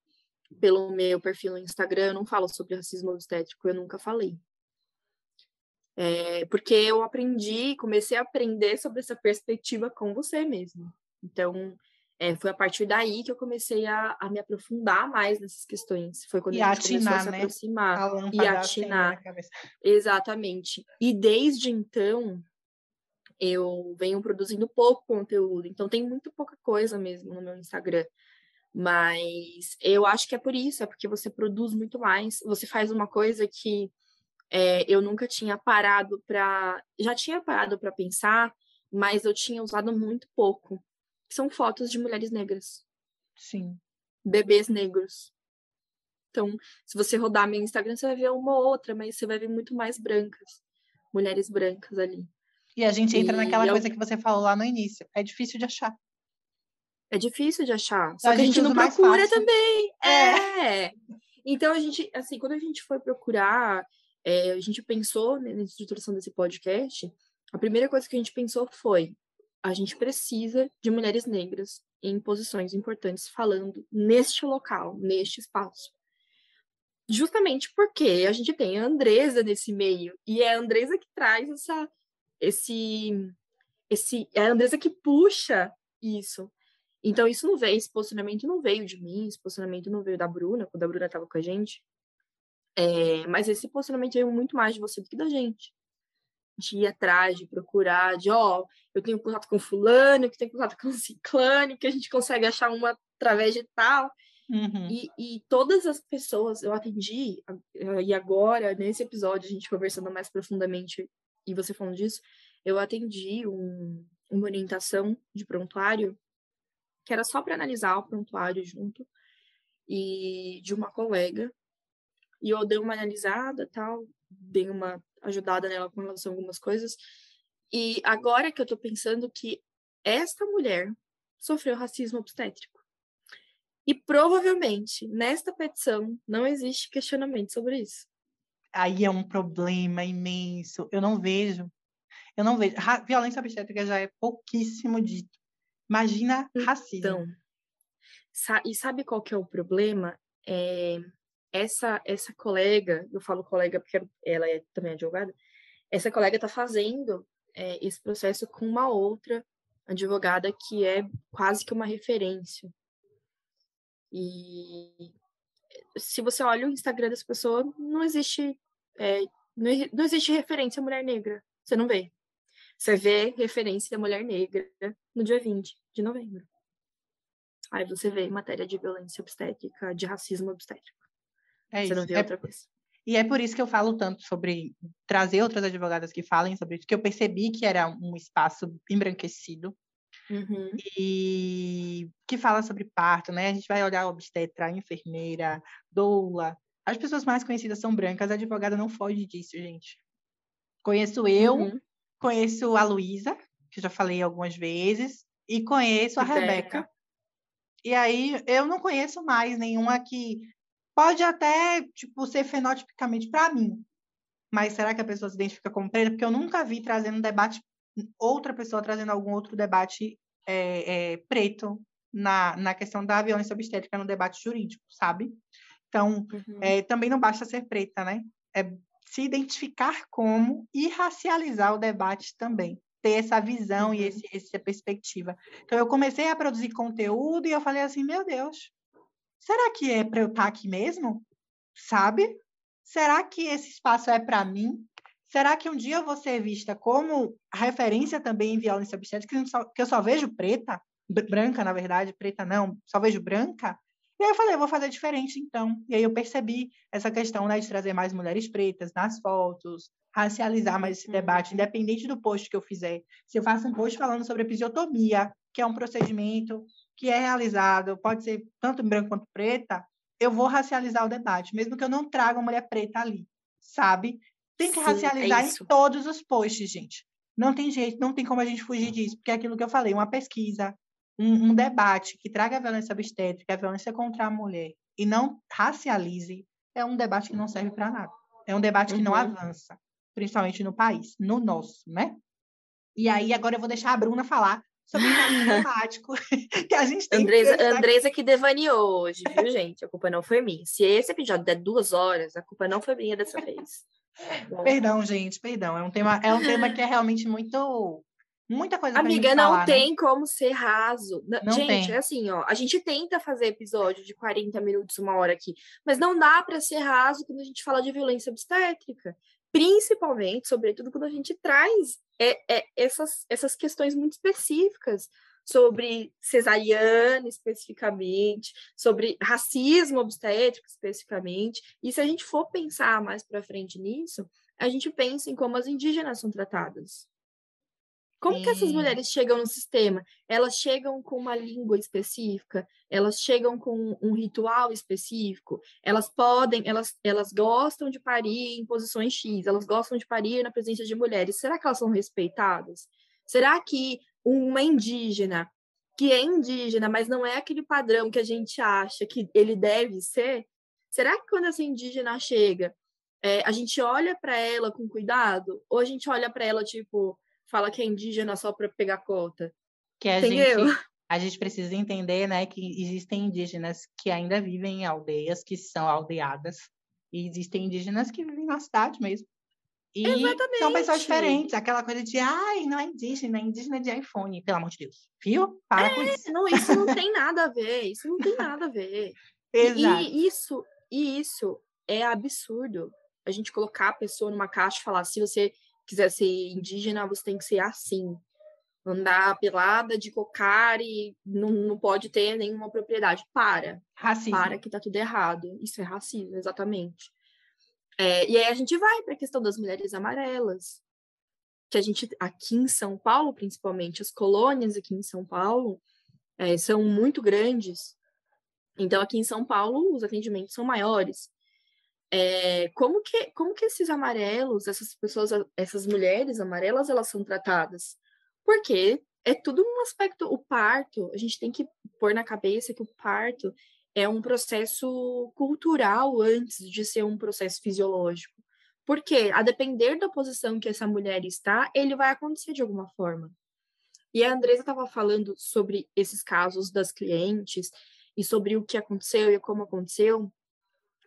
pelo meu perfil no Instagram, eu não falo sobre racismo obstétrico, eu nunca falei. É, porque eu aprendi, comecei a aprender sobre essa perspectiva com você mesmo. Então, é, foi a partir daí que eu comecei a, a, me aprofundar mais nessas questões. Foi quando e a gente atinar, começou a se né? aproximar a e atinar. Exatamente. E desde então eu venho produzindo pouco conteúdo, então tem muito pouca coisa mesmo no meu Instagram. Mas eu acho que é por isso, é porque você produz muito mais, você faz uma coisa que é, eu nunca tinha parado para. Já tinha parado para pensar, mas eu tinha usado muito pouco. São fotos de mulheres negras. Sim. Bebês negros. Então, se você rodar meu Instagram, você vai ver uma ou outra, mas você vai ver muito mais brancas. Mulheres brancas ali. E a gente entra e naquela eu... coisa que você falou lá no início. É difícil de achar. É difícil de achar. Só a que a gente não procura também. É. é. Então, a gente, assim, quando a gente foi procurar, é, a gente pensou né, na estruturação desse podcast, a primeira coisa que a gente pensou foi: a gente precisa de mulheres negras em posições importantes falando neste local, neste espaço. Justamente porque a gente tem a Andresa nesse meio, e é a Andresa que traz essa, esse, esse, é a Andresa que puxa isso. Então, isso não veio, esse posicionamento não veio de mim, esse posicionamento não veio da Bruna, quando a Bruna estava com a gente. É, mas esse posicionamento veio muito mais de você do que da gente. De ir atrás, de procurar, de, ó, oh, eu tenho contato com fulano, que tem contato com ciclano, que a gente consegue achar uma através de tal. Uhum. E, e todas as pessoas eu atendi, e agora, nesse episódio, a gente conversando mais profundamente, e você falando disso, eu atendi um, uma orientação de prontuário que era só para analisar o prontuário junto, e de uma colega. E eu dei uma analisada, tal, dei uma ajudada nela com relação a algumas coisas. E agora que eu tô pensando que esta mulher sofreu racismo obstétrico. E provavelmente, nesta petição, não existe questionamento sobre isso. Aí é um problema imenso. Eu não vejo. Eu não vejo. Ra violência obstétrica já é pouquíssimo dito. Imagina racismo. Então, sa e sabe qual que é o problema? É, essa essa colega, eu falo colega porque ela é também advogada, essa colega está fazendo é, esse processo com uma outra advogada que é quase que uma referência. E se você olha o Instagram dessa pessoa, não existe é, não existe referência à mulher negra. Você não vê. Você vê referência à mulher negra no dia 20 de novembro. Aí você vê matéria de violência obstétrica, de racismo obstétrico. É você não vê é, outra coisa. E é por isso que eu falo tanto sobre trazer outras advogadas que falem sobre isso, que eu percebi que era um espaço embranquecido. Uhum. E que fala sobre parto, né? A gente vai olhar obstetra, enfermeira, doula. As pessoas mais conhecidas são brancas, a advogada não foge disso, gente. Conheço eu, uhum. conheço a Luísa, que já falei algumas vezes, e conheço a Rebeca. Rebeca. E aí eu não conheço mais nenhuma que pode até tipo ser fenotipicamente para mim. Mas será que a pessoa se identifica como preta? Porque eu nunca vi trazendo um debate, outra pessoa trazendo algum outro debate é, é, preto na, na questão da violência obstétrica no debate jurídico, sabe? Então, uhum. é, também não basta ser preta, né? É se identificar como e racializar o debate também ter essa visão uhum. e esse, essa perspectiva. Então, eu comecei a produzir conteúdo e eu falei assim, meu Deus, será que é para eu estar tá aqui mesmo? Sabe? Será que esse espaço é para mim? Será que um dia eu vou ser vista como referência também em violência obstétrica, que, eu só vejo preta, branca, na verdade, preta não, só vejo branca? E aí eu falei, eu vou fazer diferente então. E aí eu percebi essa questão né, de trazer mais mulheres pretas nas fotos, racializar mais esse debate, uhum. independente do post que eu fizer. Se eu faço um post falando sobre episiotomia, que é um procedimento que é realizado, pode ser tanto em branco quanto preta, eu vou racializar o debate, mesmo que eu não traga uma mulher preta ali, sabe? Tem que Sim, racializar é em todos os posts, gente. Não tem jeito, não tem como a gente fugir disso, porque é aquilo que eu falei, uma pesquisa, um, um debate que traga a violência obstétrica, a violência contra a mulher, e não racialize, é um debate que não serve para nada. É um debate que não uhum. avança principalmente no país, no nosso, né? E aí, agora eu vou deixar a Bruna falar sobre o climático que a gente tem Andresa, que Andresa que devaneou hoje, viu, gente? A culpa não foi minha. Se esse episódio der duas horas, a culpa não foi minha dessa vez. Perdão, gente, perdão. É um tema, é um tema que é realmente muito muita coisa Amiga, não falar, né? tem né? como ser raso. Não gente, tem. é assim, ó, a gente tenta fazer episódio de 40 minutos, uma hora aqui, mas não dá para ser raso quando a gente fala de violência obstétrica principalmente, sobretudo, quando a gente traz é, é, essas, essas questões muito específicas sobre cesariana especificamente, sobre racismo obstétrico especificamente. E se a gente for pensar mais para frente nisso, a gente pensa em como as indígenas são tratadas. Como Sim. que essas mulheres chegam no sistema? Elas chegam com uma língua específica, elas chegam com um ritual específico, elas podem, elas, elas gostam de parir em posições X, elas gostam de parir na presença de mulheres. Será que elas são respeitadas? Será que uma indígena que é indígena, mas não é aquele padrão que a gente acha que ele deve ser, será que quando essa indígena chega, é, a gente olha para ela com cuidado? Ou a gente olha para ela, tipo, fala que é indígena só para pegar cota. Que a Entendeu? gente a gente precisa entender, né, que existem indígenas que ainda vivem em aldeias, que são aldeadas, e existem indígenas que vivem na cidade mesmo. E Exatamente. são pessoas diferentes, aquela coisa de, ai, não é indígena, é indígena de iPhone, pelo amor de Deus. Viu? Para é, com isso. Não, isso não tem nada a ver, isso não tem nada a ver. Exato. E isso, e isso é absurdo. A gente colocar a pessoa numa caixa e falar, se você quiser ser indígena, você tem que ser assim. Andar pelada de cocar e não, não pode ter nenhuma propriedade. Para. Racismo. Para que tá tudo errado. Isso é racismo, exatamente. É, e aí a gente vai para a questão das mulheres amarelas. Que a gente, aqui em São Paulo, principalmente, as colônias aqui em São Paulo é, são muito grandes. Então, aqui em São Paulo, os atendimentos são maiores. É, como que como que esses amarelos, essas pessoas, essas mulheres amarelas, elas são tratadas? Porque é tudo um aspecto, o parto, a gente tem que pôr na cabeça que o parto é um processo cultural antes de ser um processo fisiológico. Porque, a depender da posição que essa mulher está, ele vai acontecer de alguma forma. E a Andresa estava falando sobre esses casos das clientes e sobre o que aconteceu e como aconteceu.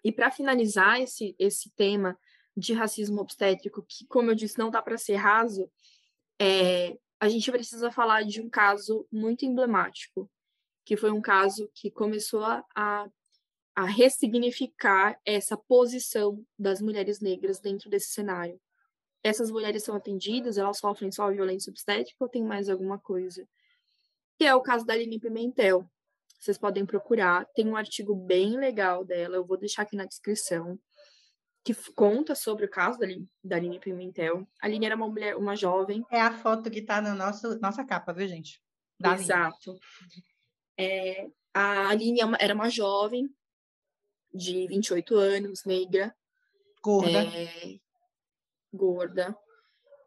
E para finalizar esse, esse tema de racismo obstétrico, que, como eu disse, não dá para ser raso, é, a gente precisa falar de um caso muito emblemático, que foi um caso que começou a, a ressignificar essa posição das mulheres negras dentro desse cenário. Essas mulheres são atendidas, elas sofrem só violência obstétrica ou tem mais alguma coisa? Que é o caso da Aline Pimentel, vocês podem procurar. Tem um artigo bem legal dela, eu vou deixar aqui na descrição, que conta sobre o caso da, da Aline Pimentel. A Aline era uma mulher, uma jovem. É a foto que está na nossa capa, viu, gente? Da Exato. É, a Aline é era uma jovem de 28 anos, negra. Gorda. É, gorda.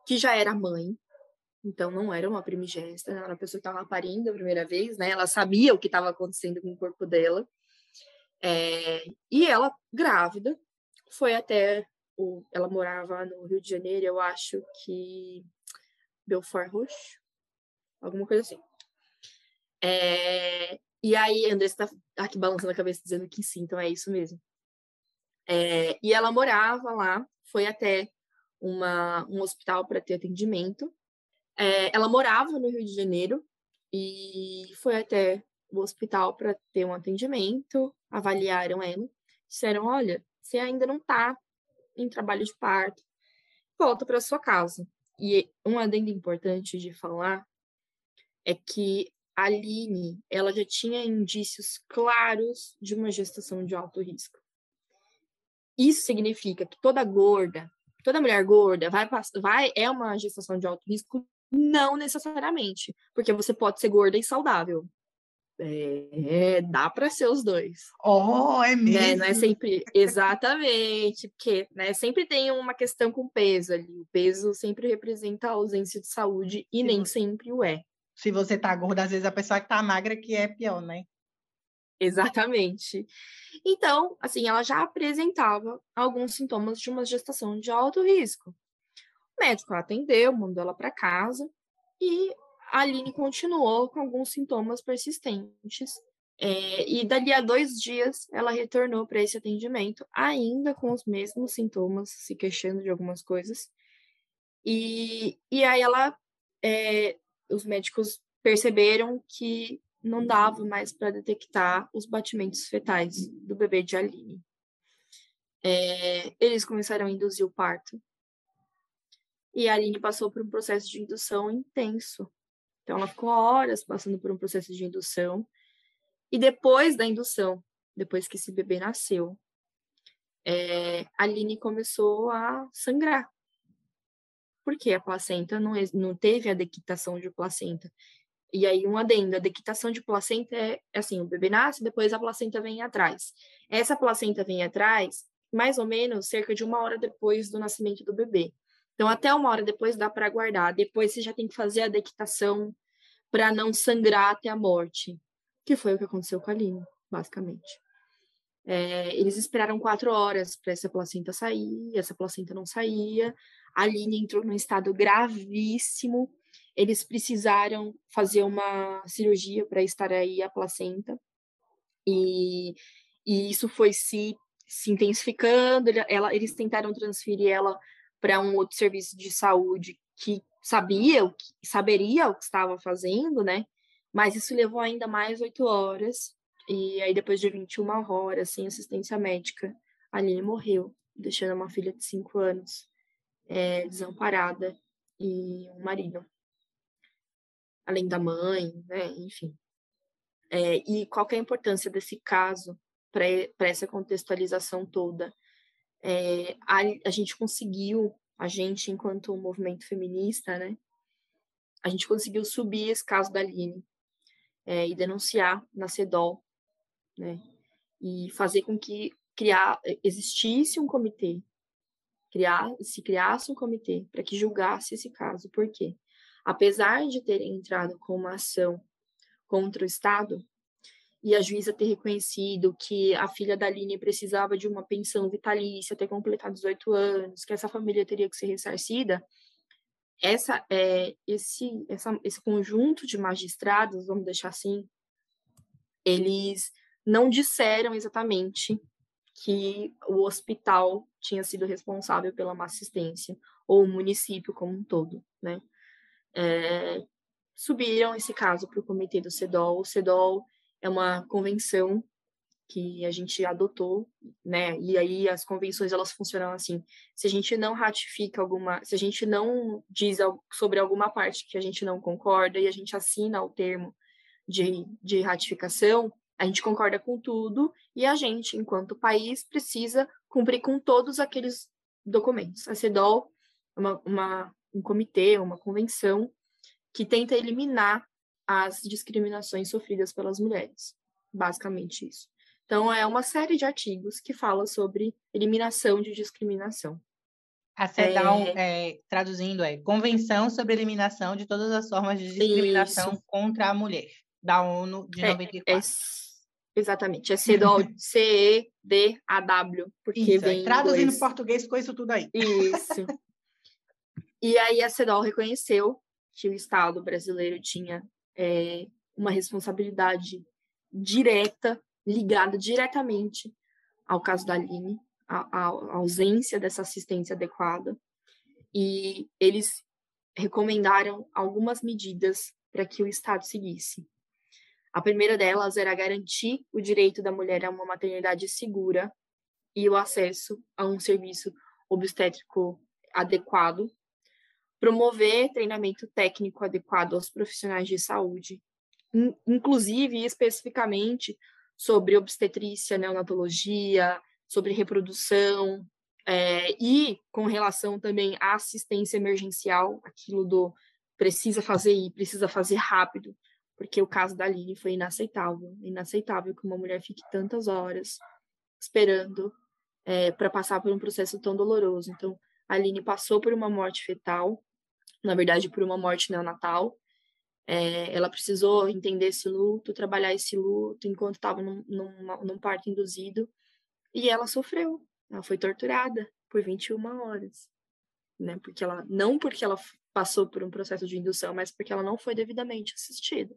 Que já era mãe. Então, não era uma primigesta, era uma pessoa que estava parindo a primeira vez, né? Ela sabia o que estava acontecendo com o corpo dela. É, e ela, grávida, foi até. O, ela morava no Rio de Janeiro, eu acho que. Belfort Roxo, alguma coisa assim. É, e aí, Andressa está aqui balançando a cabeça dizendo que sim, então é isso mesmo. É, e ela morava lá, foi até uma, um hospital para ter atendimento. É, ela morava no Rio de Janeiro e foi até o hospital para ter um atendimento, avaliaram ela, disseram: olha, você ainda não está em trabalho de parto, volta para sua casa. E um adendo importante de falar é que a Aline, ela já tinha indícios claros de uma gestação de alto risco. Isso significa que toda gorda, toda mulher gorda vai, vai é uma gestação de alto risco não necessariamente, porque você pode ser gorda e saudável. É, dá para ser os dois. Oh, é mesmo? Né? Não é sempre exatamente, porque né, sempre tem uma questão com peso ali. O peso sempre representa a ausência de saúde e Sim. nem sempre o é. Se você tá gorda, às vezes a pessoa que tá magra que é pior, né? Exatamente. Então, assim, ela já apresentava alguns sintomas de uma gestação de alto risco. O médico atendeu, mandou ela para casa e a Aline continuou com alguns sintomas persistentes. É, e dali a dois dias ela retornou para esse atendimento, ainda com os mesmos sintomas, se queixando de algumas coisas. E, e aí ela, é, os médicos perceberam que não dava mais para detectar os batimentos fetais do bebê de Aline. É, eles começaram a induzir o parto e a Aline passou por um processo de indução intenso. Então, ela ficou horas passando por um processo de indução. E depois da indução, depois que esse bebê nasceu, é, a Aline começou a sangrar. Porque a placenta não, não teve a dequitação de placenta. E aí, um adendo, a dequitação de placenta é, é assim, o bebê nasce, depois a placenta vem atrás. Essa placenta vem atrás, mais ou menos, cerca de uma hora depois do nascimento do bebê. Então, até uma hora depois dá para aguardar. Depois você já tem que fazer a dequitação para não sangrar até a morte, que foi o que aconteceu com a Aline, basicamente. É, eles esperaram quatro horas para essa placenta sair, essa placenta não saía. A Aline entrou num estado gravíssimo. Eles precisaram fazer uma cirurgia para extrair a placenta. E, e isso foi se, se intensificando. Ela, eles tentaram transferir ela para um outro serviço de saúde que sabia o que saberia o que estava fazendo, né? Mas isso levou ainda mais oito horas. E aí, depois de 21 horas sem assistência médica, a Aline morreu, deixando uma filha de cinco anos é, desamparada e um marido. Além da mãe, né? Enfim. É, e qual é a importância desse caso para essa contextualização toda? É, a, a gente conseguiu, a gente, enquanto movimento feminista, né, a gente conseguiu subir esse caso da Aline é, e denunciar na CEDOL, né, e fazer com que criar, existisse um comitê, criar, se criasse um comitê para que julgasse esse caso. Por quê? Apesar de terem entrado com uma ação contra o Estado, e a juíza ter reconhecido que a filha da Aline precisava de uma pensão vitalícia até completar 18 anos, que essa família teria que ser ressarcida, essa, é, esse, essa, esse conjunto de magistrados, vamos deixar assim, eles não disseram exatamente que o hospital tinha sido responsável pela má assistência, ou o município como um todo, né? É, subiram esse caso para o comitê do CEDOL. O CEDOL é uma convenção que a gente adotou, né? E aí as convenções elas funcionam assim: se a gente não ratifica alguma, se a gente não diz sobre alguma parte que a gente não concorda e a gente assina o termo de, de ratificação, a gente concorda com tudo e a gente, enquanto país, precisa cumprir com todos aqueles documentos. A CEDOL é uma, uma, um comitê, uma convenção que tenta eliminar as discriminações sofridas pelas mulheres. Basicamente isso. Então, é uma série de artigos que fala sobre eliminação de discriminação. A CEDAW, é... é, traduzindo, é Convenção sobre Eliminação de Todas as Formas de Discriminação Isso. contra a Mulher, da ONU de é, 94. É, exatamente, é CEDAW, C-E-D-A-W, porque isso, vem Traduzindo em português, com isso tudo aí. Isso. e aí a CEDAW reconheceu que o Estado brasileiro tinha é, uma responsabilidade direta, ligada diretamente ao caso da Aline, a, a, a ausência dessa assistência adequada, e eles recomendaram algumas medidas para que o Estado seguisse. A primeira delas era garantir o direito da mulher a uma maternidade segura e o acesso a um serviço obstétrico adequado promover treinamento técnico adequado aos profissionais de saúde, inclusive especificamente sobre obstetrícia, neonatologia, sobre reprodução, é, e com relação também à assistência emergencial, aquilo do precisa fazer e precisa fazer rápido, porque o caso da Aline foi inaceitável, inaceitável que uma mulher fique tantas horas esperando é, para passar por um processo tão doloroso. Então, a Aline passou por uma morte fetal, na verdade, por uma morte neonatal. É, ela precisou entender esse luto, trabalhar esse luto enquanto estava num, num, num, parto induzido. E ela sofreu, ela foi torturada por 21 horas. Né? Porque ela, não porque ela passou por um processo de indução, mas porque ela não foi devidamente assistida.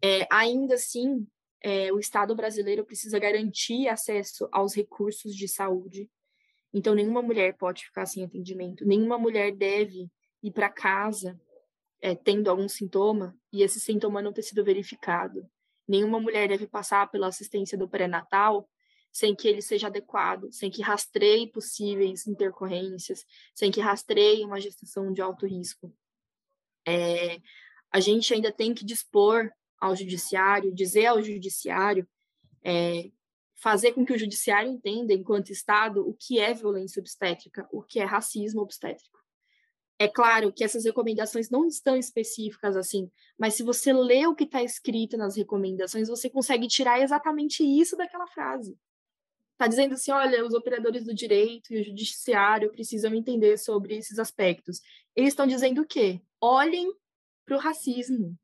É, ainda assim, é, o Estado brasileiro precisa garantir acesso aos recursos de saúde. Então, nenhuma mulher pode ficar sem atendimento, nenhuma mulher deve ir para casa é, tendo algum sintoma e esse sintoma não ter sido verificado. Nenhuma mulher deve passar pela assistência do pré-natal sem que ele seja adequado, sem que rastreie possíveis intercorrências, sem que rastreie uma gestação de alto risco. É, a gente ainda tem que dispor ao judiciário, dizer ao judiciário, é, fazer com que o judiciário entenda, enquanto Estado, o que é violência obstétrica, o que é racismo obstétrico. É claro que essas recomendações não estão específicas assim, mas se você lê o que está escrito nas recomendações, você consegue tirar exatamente isso daquela frase. Está dizendo assim: olha, os operadores do direito e o judiciário precisam entender sobre esses aspectos. Eles estão dizendo o quê? Olhem para o racismo,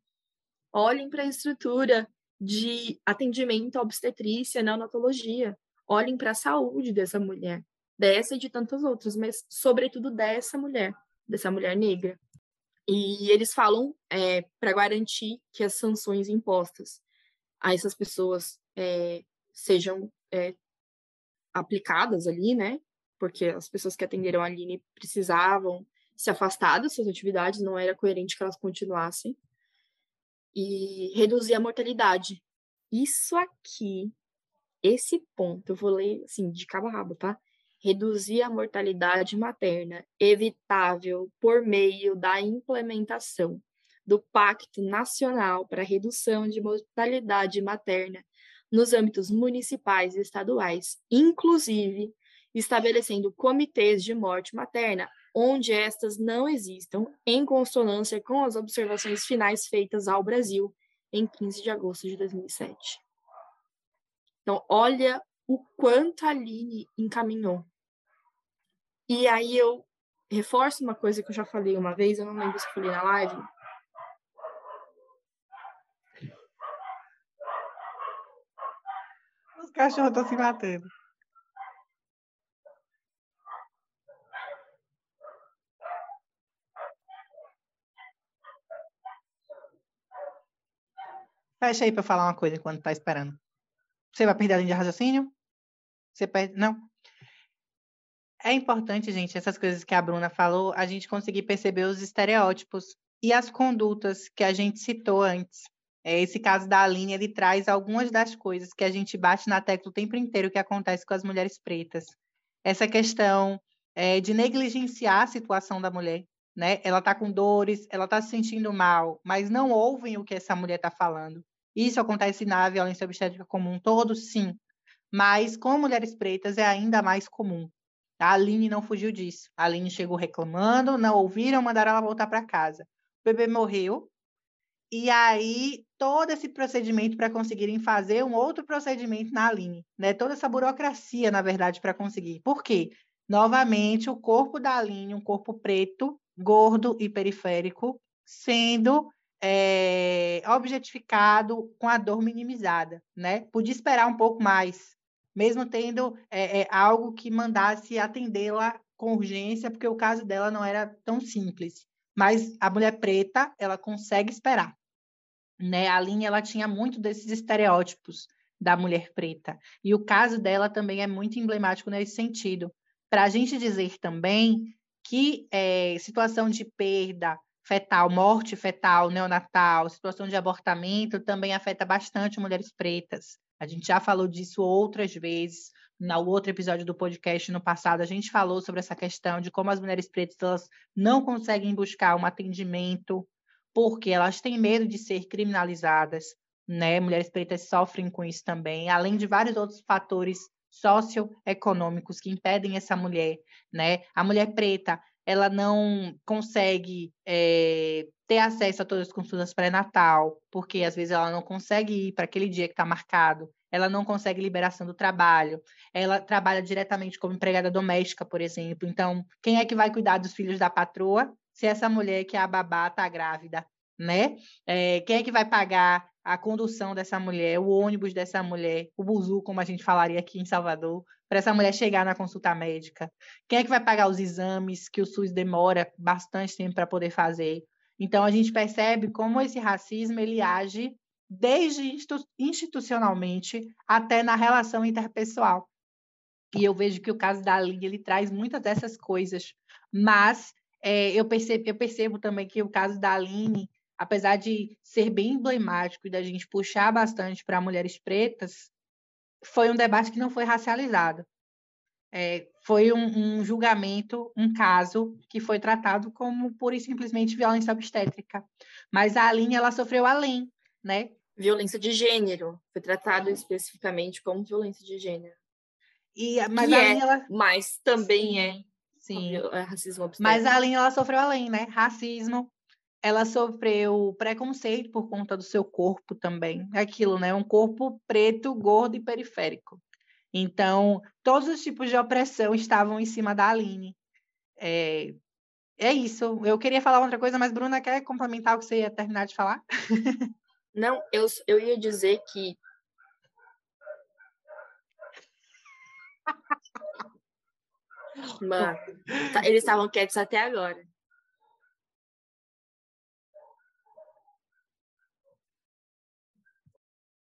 olhem para a estrutura de atendimento à obstetrícia, neonatologia, olhem para a saúde dessa mulher, dessa e de tantas outras, mas sobretudo dessa mulher dessa mulher negra. E eles falam é, para garantir que as sanções impostas a essas pessoas é, sejam é, aplicadas ali, né? Porque as pessoas que atenderam a Aline precisavam se afastar das suas atividades, não era coerente que elas continuassem. E reduzir a mortalidade. Isso aqui, esse ponto, eu vou ler assim, de cabo a rabo, tá? Reduzir a mortalidade materna evitável por meio da implementação do Pacto Nacional para a Redução de Mortalidade Materna nos âmbitos municipais e estaduais, inclusive estabelecendo comitês de morte materna onde estas não existam, em consonância com as observações finais feitas ao Brasil em 15 de agosto de 2007. Então, olha o quanto a Aline encaminhou. E aí eu reforço uma coisa que eu já falei uma vez, eu não lembro se falei na live. Os cachorros estão se matando. Fecha aí para falar uma coisa enquanto tá esperando. Você vai perder a linha de raciocínio? Você perde. Não. É importante, gente, essas coisas que a Bruna falou, a gente conseguir perceber os estereótipos e as condutas que a gente citou antes. É, esse caso da Aline, ele traz algumas das coisas que a gente bate na tecla o tempo inteiro que acontece com as mulheres pretas. Essa questão é, de negligenciar a situação da mulher, né? Ela está com dores, ela está se sentindo mal, mas não ouvem o que essa mulher está falando. Isso acontece na violência obstétrica como um todo, sim. Mas com mulheres pretas é ainda mais comum. A Aline não fugiu disso. A Aline chegou reclamando, não ouviram, mandaram ela voltar para casa. O bebê morreu. E aí, todo esse procedimento para conseguirem fazer um outro procedimento na Aline, né? Toda essa burocracia, na verdade, para conseguir. Por quê? Novamente, o corpo da Aline, um corpo preto, gordo e periférico, sendo é, objetificado com a dor minimizada, né? Podia esperar um pouco mais, mesmo tendo é, é, algo que mandasse atendê-la com urgência, porque o caso dela não era tão simples. Mas a mulher preta, ela consegue esperar. Né? A linha ela tinha muito desses estereótipos da mulher preta. E o caso dela também é muito emblemático nesse sentido. Para a gente dizer também que é, situação de perda fetal, morte fetal, neonatal, situação de abortamento também afeta bastante mulheres pretas. A gente já falou disso outras vezes. No outro episódio do podcast no passado, a gente falou sobre essa questão de como as mulheres pretas elas não conseguem buscar um atendimento porque elas têm medo de ser criminalizadas, né? Mulheres pretas sofrem com isso também, além de vários outros fatores socioeconômicos que impedem essa mulher, né? A mulher preta, ela não consegue é, ter acesso a todas as consultas pré-natal, porque às vezes ela não consegue ir para aquele dia que está marcado, ela não consegue liberação do trabalho, ela trabalha diretamente como empregada doméstica, por exemplo. Então, quem é que vai cuidar dos filhos da patroa se essa mulher que é a babá está grávida, né? É, quem é que vai pagar a condução dessa mulher, o ônibus dessa mulher, o buzu, como a gente falaria aqui em Salvador, para essa mulher chegar na consulta médica? Quem é que vai pagar os exames que o SUS demora bastante tempo para poder fazer? Então a gente percebe como esse racismo ele age desde institucionalmente até na relação interpessoal. E eu vejo que o caso da Aline ele traz muitas dessas coisas, mas é, eu, percebo, eu percebo também que o caso da Aline, apesar de ser bem emblemático e da gente puxar bastante para mulheres pretas, foi um debate que não foi racializado. é, foi um, um, julgamento, um caso que foi tratado como pura e simplesmente violência obstétrica. Mas a Aline, ela sofreu além, né? Violência de gênero. Foi tratado especificamente como violência de gênero. E, mas, a Aline, é, ela... mas também sim, é, sim. é racismo obstétrico. Mas a Aline, ela sofreu além, né? Racismo, ela sofreu preconceito por conta do seu corpo também. É aquilo, né? Um corpo preto, gordo e periférico. Então, todos os tipos de opressão estavam em cima da Aline. É, é isso. Eu queria falar outra coisa, mas Bruna quer complementar o que você ia terminar de falar? Não, eu, eu ia dizer que. Mano, tá, eles estavam quietos até agora.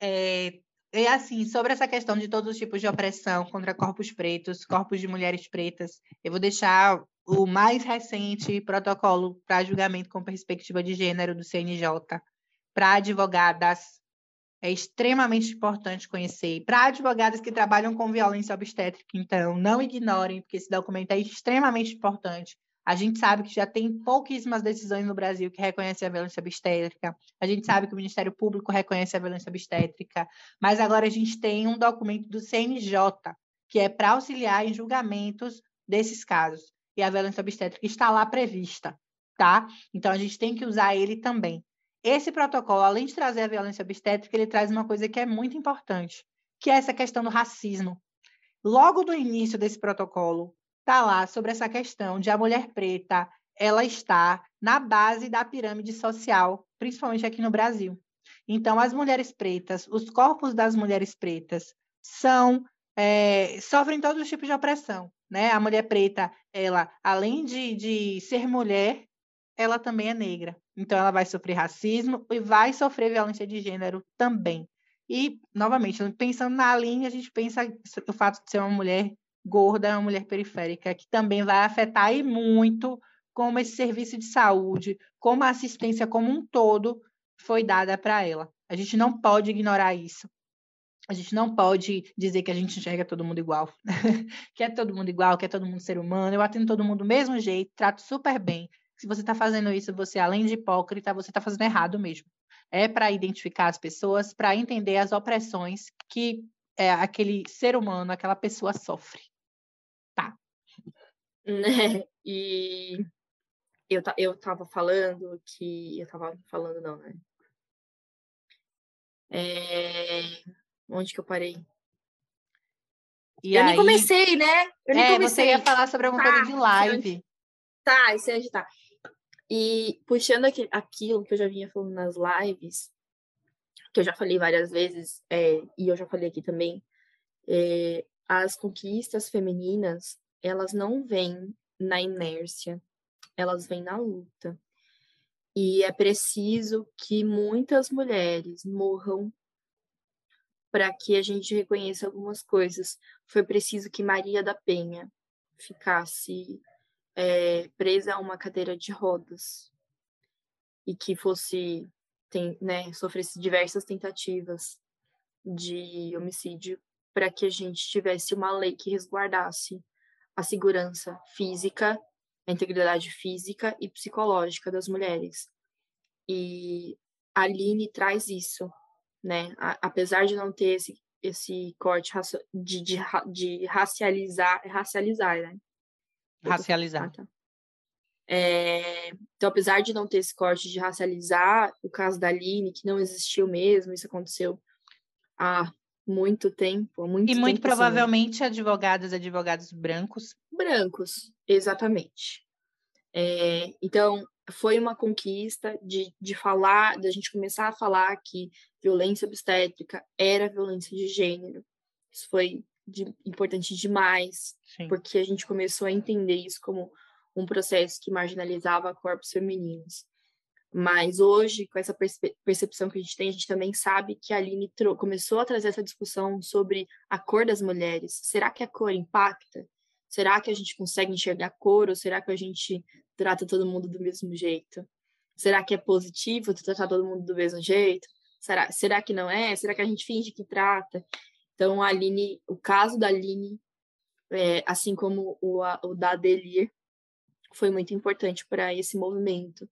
É, é assim, sobre essa questão de todos os tipos de opressão contra corpos pretos, corpos de mulheres pretas, eu vou deixar o mais recente protocolo para julgamento com perspectiva de gênero do CNJ para advogadas. É extremamente importante conhecer. Para advogadas que trabalham com violência obstétrica, então, não ignorem, porque esse documento é extremamente importante. A gente sabe que já tem pouquíssimas decisões no Brasil que reconhecem a violência obstétrica. A gente sabe que o Ministério Público reconhece a violência obstétrica. Mas agora a gente tem um documento do CNJ, que é para auxiliar em julgamentos desses casos. E a violência obstétrica está lá prevista, tá? Então a gente tem que usar ele também. Esse protocolo, além de trazer a violência obstétrica, ele traz uma coisa que é muito importante, que é essa questão do racismo. Logo do início desse protocolo, está lá sobre essa questão de a mulher preta ela está na base da pirâmide social, principalmente aqui no Brasil. Então, as mulheres pretas, os corpos das mulheres pretas são é, sofrem todos os tipos de opressão, né? A mulher preta, ela, além de, de ser mulher, ela também é negra. Então, ela vai sofrer racismo e vai sofrer violência de gênero também. E, novamente, pensando na linha, a gente pensa o fato de ser uma mulher gorda é uma mulher periférica, que também vai afetar e muito como esse serviço de saúde, como a assistência como um todo foi dada para ela. A gente não pode ignorar isso. A gente não pode dizer que a gente enxerga todo mundo igual. que é todo mundo igual, que é todo mundo ser humano. Eu atendo todo mundo do mesmo jeito, trato super bem. Se você está fazendo isso, você, além de hipócrita, você está fazendo errado mesmo. É para identificar as pessoas, para entender as opressões que é, aquele ser humano, aquela pessoa sofre. Né? E eu, eu tava falando que. Eu tava falando, não, né? É... Onde que eu parei? E eu aí... nem comecei, né? Eu nem é, comecei. você ia falar sobre alguma tá, coisa de live. Tá, isso aí tá. E puxando aqui, aquilo que eu já vinha falando nas lives, que eu já falei várias vezes, é, e eu já falei aqui também, é, as conquistas femininas, elas não vêm na inércia, elas vêm na luta. E é preciso que muitas mulheres morram para que a gente reconheça algumas coisas. Foi preciso que Maria da Penha ficasse é, presa a uma cadeira de rodas e que fosse, tem, né, sofresse diversas tentativas de homicídio para que a gente tivesse uma lei que resguardasse a segurança física, a integridade física e psicológica das mulheres. E a Aline traz isso, né? A, apesar de não ter esse, esse corte de, de, de racializar, racializar, né? Racializar. tá. É, então, apesar de não ter esse corte de racializar, o caso da Aline, que não existiu mesmo, isso aconteceu há muito tempo, muito E muito tempo, provavelmente assim, advogadas advogados brancos. Brancos, exatamente. É, então, foi uma conquista de, de falar, da gente começar a falar que violência obstétrica era violência de gênero. Isso foi de, importante demais, Sim. porque a gente começou a entender isso como um processo que marginalizava corpos femininos. Mas hoje, com essa percepção que a gente tem, a gente também sabe que a Aline começou a trazer essa discussão sobre a cor das mulheres. Será que a cor impacta? Será que a gente consegue enxergar cor ou será que a gente trata todo mundo do mesmo jeito? Será que é positivo tratar todo mundo do mesmo jeito? Será, será que não é? Será que a gente finge que trata? Então, a Aline, o caso da Aline é, assim como o, o da Adelir, foi muito importante para esse movimento,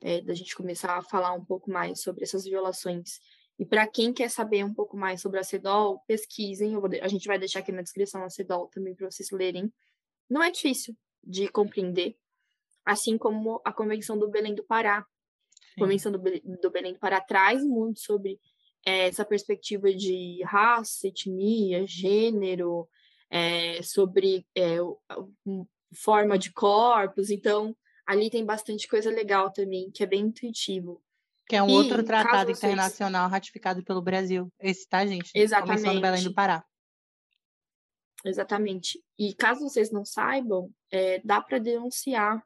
é, da gente começar a falar um pouco mais sobre essas violações. E para quem quer saber um pouco mais sobre a CEDOL, pesquisem, vou, a gente vai deixar aqui na descrição a CEDOL também para vocês lerem. Não é difícil de compreender, assim como a Convenção do Belém do Pará. A Convenção do, do Belém do Pará traz muito sobre é, essa perspectiva de raça, etnia, gênero, é, sobre é, forma de corpos. Então, ali tem bastante coisa legal também, que é bem intuitivo. Que é um e, outro tratado internacional vocês... ratificado pelo Brasil. Esse, tá, gente? Exatamente. Convenção do Belém do Pará. Exatamente. E caso vocês não saibam, é, dá para denunciar.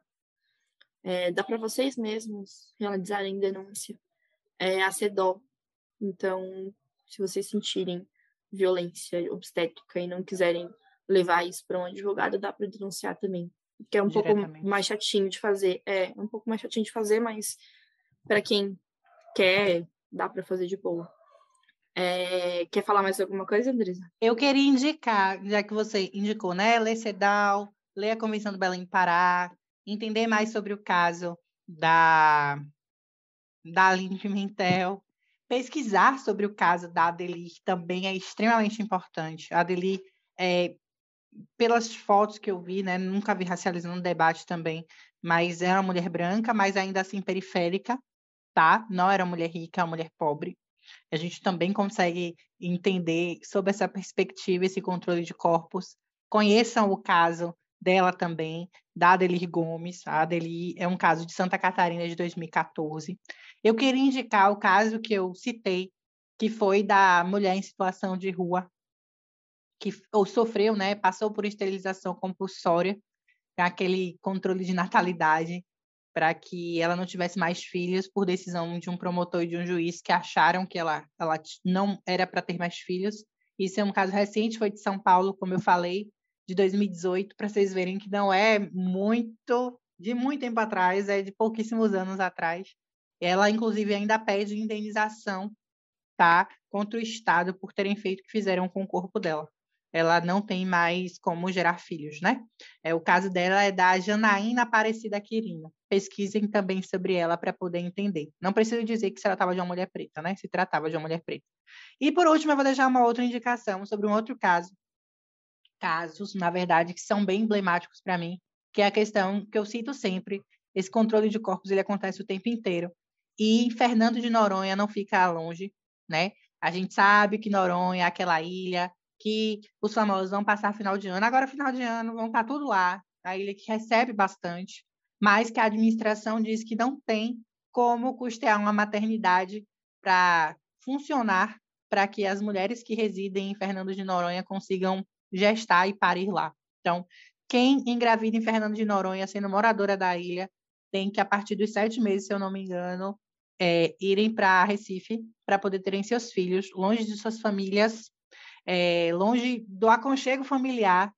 É, dá para vocês mesmos realizarem denúncia. É a CEDOL. Então, se vocês sentirem violência obstétrica e não quiserem levar isso para um advogado, dá para denunciar também. Que é um pouco mais chatinho de fazer. É, um pouco mais chatinho de fazer, mas para quem quer, dá para fazer de boa. É, quer falar mais alguma coisa, Andresa? Eu queria indicar, já que você indicou, né? Ler CEDAW, ler a Convenção do Belém Pará, entender mais sobre o caso da, da Aline Pimentel, pesquisar sobre o caso da Adeli, que também é extremamente importante. A Adeli, é, pelas fotos que eu vi, né, nunca vi racializando debate também, mas é uma mulher branca, mas ainda assim periférica, tá? Não era mulher rica, é uma mulher pobre. A gente também consegue entender sobre essa perspectiva, esse controle de corpos. Conheçam o caso dela também, da Adelir Gomes. A Adelir é um caso de Santa Catarina de 2014. Eu queria indicar o caso que eu citei, que foi da mulher em situação de rua, que ou sofreu, né, passou por esterilização compulsória, aquele controle de natalidade, para que ela não tivesse mais filhos por decisão de um promotor e de um juiz que acharam que ela, ela não era para ter mais filhos. Isso é um caso recente, foi de São Paulo, como eu falei, de 2018, para vocês verem que não é muito, de muito tempo atrás, é de pouquíssimos anos atrás. Ela, inclusive, ainda pede indenização tá, contra o Estado por terem feito o que fizeram com o corpo dela. Ela não tem mais como gerar filhos, né? É, o caso dela é da Janaína Aparecida Quirino. Pesquisem também sobre ela para poder entender. Não preciso dizer que se ela estava de uma mulher preta, né? Se tratava de uma mulher preta. E por último, eu vou deixar uma outra indicação sobre um outro caso. Casos, na verdade, que são bem emblemáticos para mim, que é a questão que eu cito sempre. Esse controle de corpos ele acontece o tempo inteiro. E Fernando de Noronha não fica longe, né? A gente sabe que Noronha é aquela ilha que os famosos vão passar final de ano. Agora, final de ano, vão estar tudo lá. A ilha que recebe bastante, mas que a administração diz que não tem como custear uma maternidade para funcionar para que as mulheres que residem em Fernando de Noronha consigam gestar e parir lá. Então, quem engravida em Fernando de Noronha, sendo moradora da ilha, tem que, a partir dos sete meses, se eu não me engano, é, irem para Recife para poder terem seus filhos longe de suas famílias, é, longe do aconchego familiar,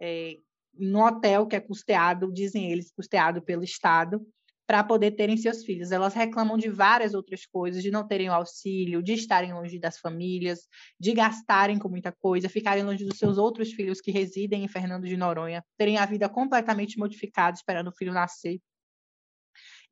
é, no hotel que é custeado, dizem eles, custeado pelo Estado, para poder terem seus filhos. Elas reclamam de várias outras coisas, de não terem o auxílio, de estarem longe das famílias, de gastarem com muita coisa, ficarem longe dos seus outros filhos que residem em Fernando de Noronha, terem a vida completamente modificada esperando o filho nascer.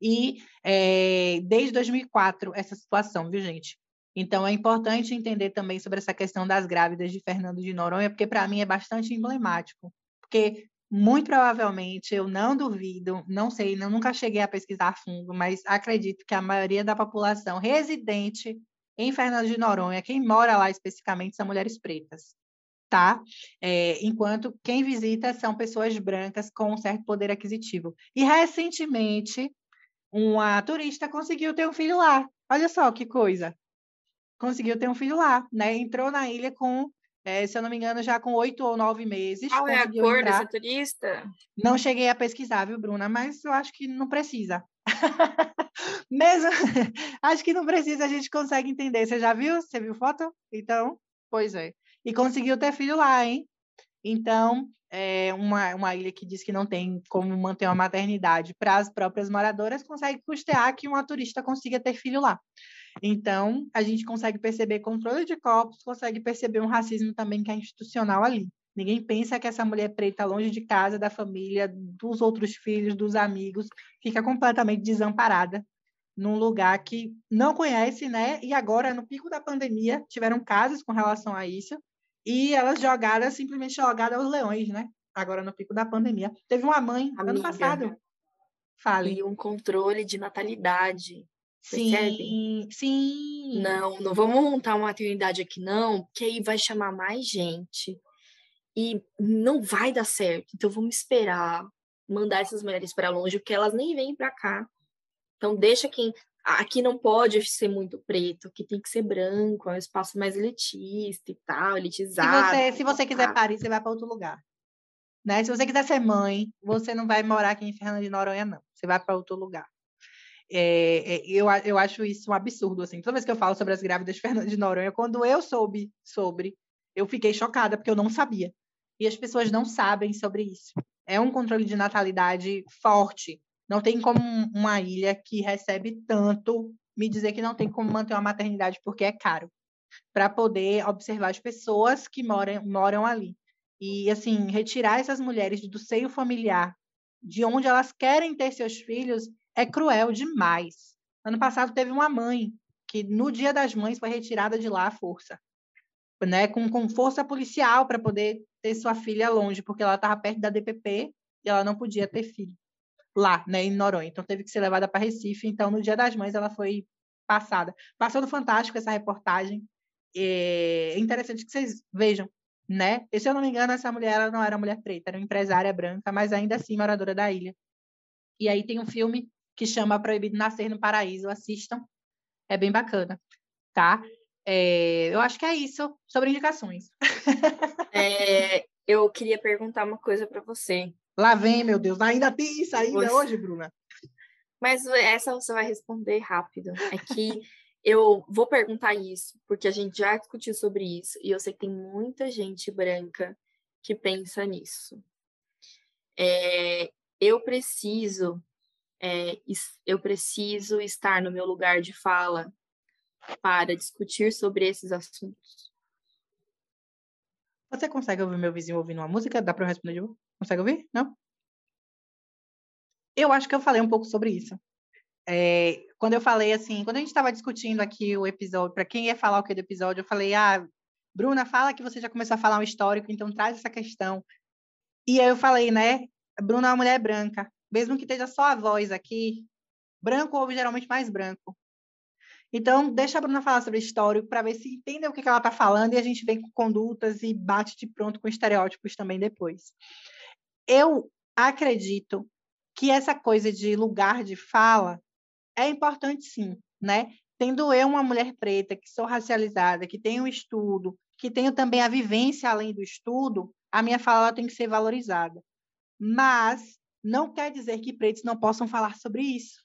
E é, desde 2004, essa situação, viu, gente? Então, é importante entender também sobre essa questão das grávidas de Fernando de Noronha, porque para mim é bastante emblemático. Porque, muito provavelmente, eu não duvido, não sei, não, nunca cheguei a pesquisar a fundo, mas acredito que a maioria da população residente em Fernando de Noronha, quem mora lá especificamente, são mulheres pretas. Tá? É, enquanto quem visita são pessoas brancas com um certo poder aquisitivo. E recentemente, uma turista conseguiu ter um filho lá. Olha só que coisa. Conseguiu ter um filho lá, né? Entrou na ilha com, é, se eu não me engano, já com oito ou nove meses. Qual é a cor entrar. dessa turista? Não cheguei a pesquisar, viu, Bruna? Mas eu acho que não precisa. Mesmo, acho que não precisa, a gente consegue entender. Você já viu? Você viu foto? Então, pois é. E conseguiu ter filho lá, hein? Então, é uma, uma ilha que diz que não tem como manter uma maternidade para as próprias moradoras, consegue custear que uma turista consiga ter filho lá. Então, a gente consegue perceber controle de corpos, consegue perceber um racismo também que é institucional ali. Ninguém pensa que essa mulher preta, longe de casa, da família, dos outros filhos, dos amigos, fica completamente desamparada num lugar que não conhece, né? E agora, no pico da pandemia, tiveram casos com relação a isso, e elas jogadas, simplesmente jogadas aos leões, né? Agora, no pico da pandemia. Teve uma mãe, Amiga, ano passado. Fale. E um controle de natalidade. Sim, percebe? sim. Não, não vamos montar uma maternidade aqui, não, porque aí vai chamar mais gente e não vai dar certo. Então vamos esperar mandar essas mulheres para longe, porque elas nem vêm para cá. Então deixa quem aqui não pode ser muito preto, aqui tem que ser branco, é um espaço mais elitista e tal, elitizado. Se você, se você quiser parir, você vai para outro lugar. Né? Se você quiser ser mãe, você não vai morar aqui em Fernando de Noronha, não. Você vai para outro lugar. É, é, eu, eu acho isso um absurdo, assim. Toda vez que eu falo sobre as grávidas de Noronha, quando eu soube sobre, eu fiquei chocada, porque eu não sabia e as pessoas não sabem sobre isso. É um controle de natalidade forte. Não tem como uma ilha que recebe tanto me dizer que não tem como manter uma maternidade porque é caro, para poder observar as pessoas que moram, moram ali. E, assim, retirar essas mulheres do seio familiar, de onde elas querem ter seus filhos, é cruel demais. Ano passado teve uma mãe que, no Dia das Mães, foi retirada de lá à força né, com, com força policial para poder ter sua filha longe, porque ela estava perto da DPP e ela não podia ter filho lá, né, em Noronha. Então teve que ser levada para Recife. Então no Dia das Mães ela foi passada. Passou no Fantástico essa reportagem. É interessante que vocês vejam, né? E se eu não me engano, essa mulher ela não era mulher preta, era uma empresária branca, mas ainda assim moradora da ilha. E aí tem um filme que chama Proibido Nascer no Paraíso. Assistam, é bem bacana, tá? É, eu acho que é isso sobre indicações. É, eu queria perguntar uma coisa para você. Lá vem, meu Deus, ainda tem isso ainda você... hoje, Bruna? Mas essa você vai responder rápido. É que eu vou perguntar isso, porque a gente já discutiu sobre isso, e eu sei que tem muita gente branca que pensa nisso. É, eu preciso é, eu preciso estar no meu lugar de fala para discutir sobre esses assuntos. Você consegue ouvir meu vizinho ouvindo uma música? Dá para eu responder de? Consegue ouvir? Não? Eu acho que eu falei um pouco sobre isso. É, quando eu falei assim, quando a gente estava discutindo aqui o episódio, para quem ia falar o que do episódio, eu falei, ah, Bruna, fala que você já começou a falar um histórico, então traz essa questão. E aí eu falei, né, Bruna é uma mulher branca, mesmo que esteja só a voz aqui, branco ouve geralmente mais branco. Então, deixa a Bruna falar sobre histórico para ver se entende o que, que ela está falando e a gente vem com condutas e bate de pronto com estereótipos também depois. Eu acredito que essa coisa de lugar de fala é importante sim, né? Tendo eu uma mulher preta, que sou racializada, que tenho estudo, que tenho também a vivência além do estudo, a minha fala tem que ser valorizada. Mas não quer dizer que pretos não possam falar sobre isso.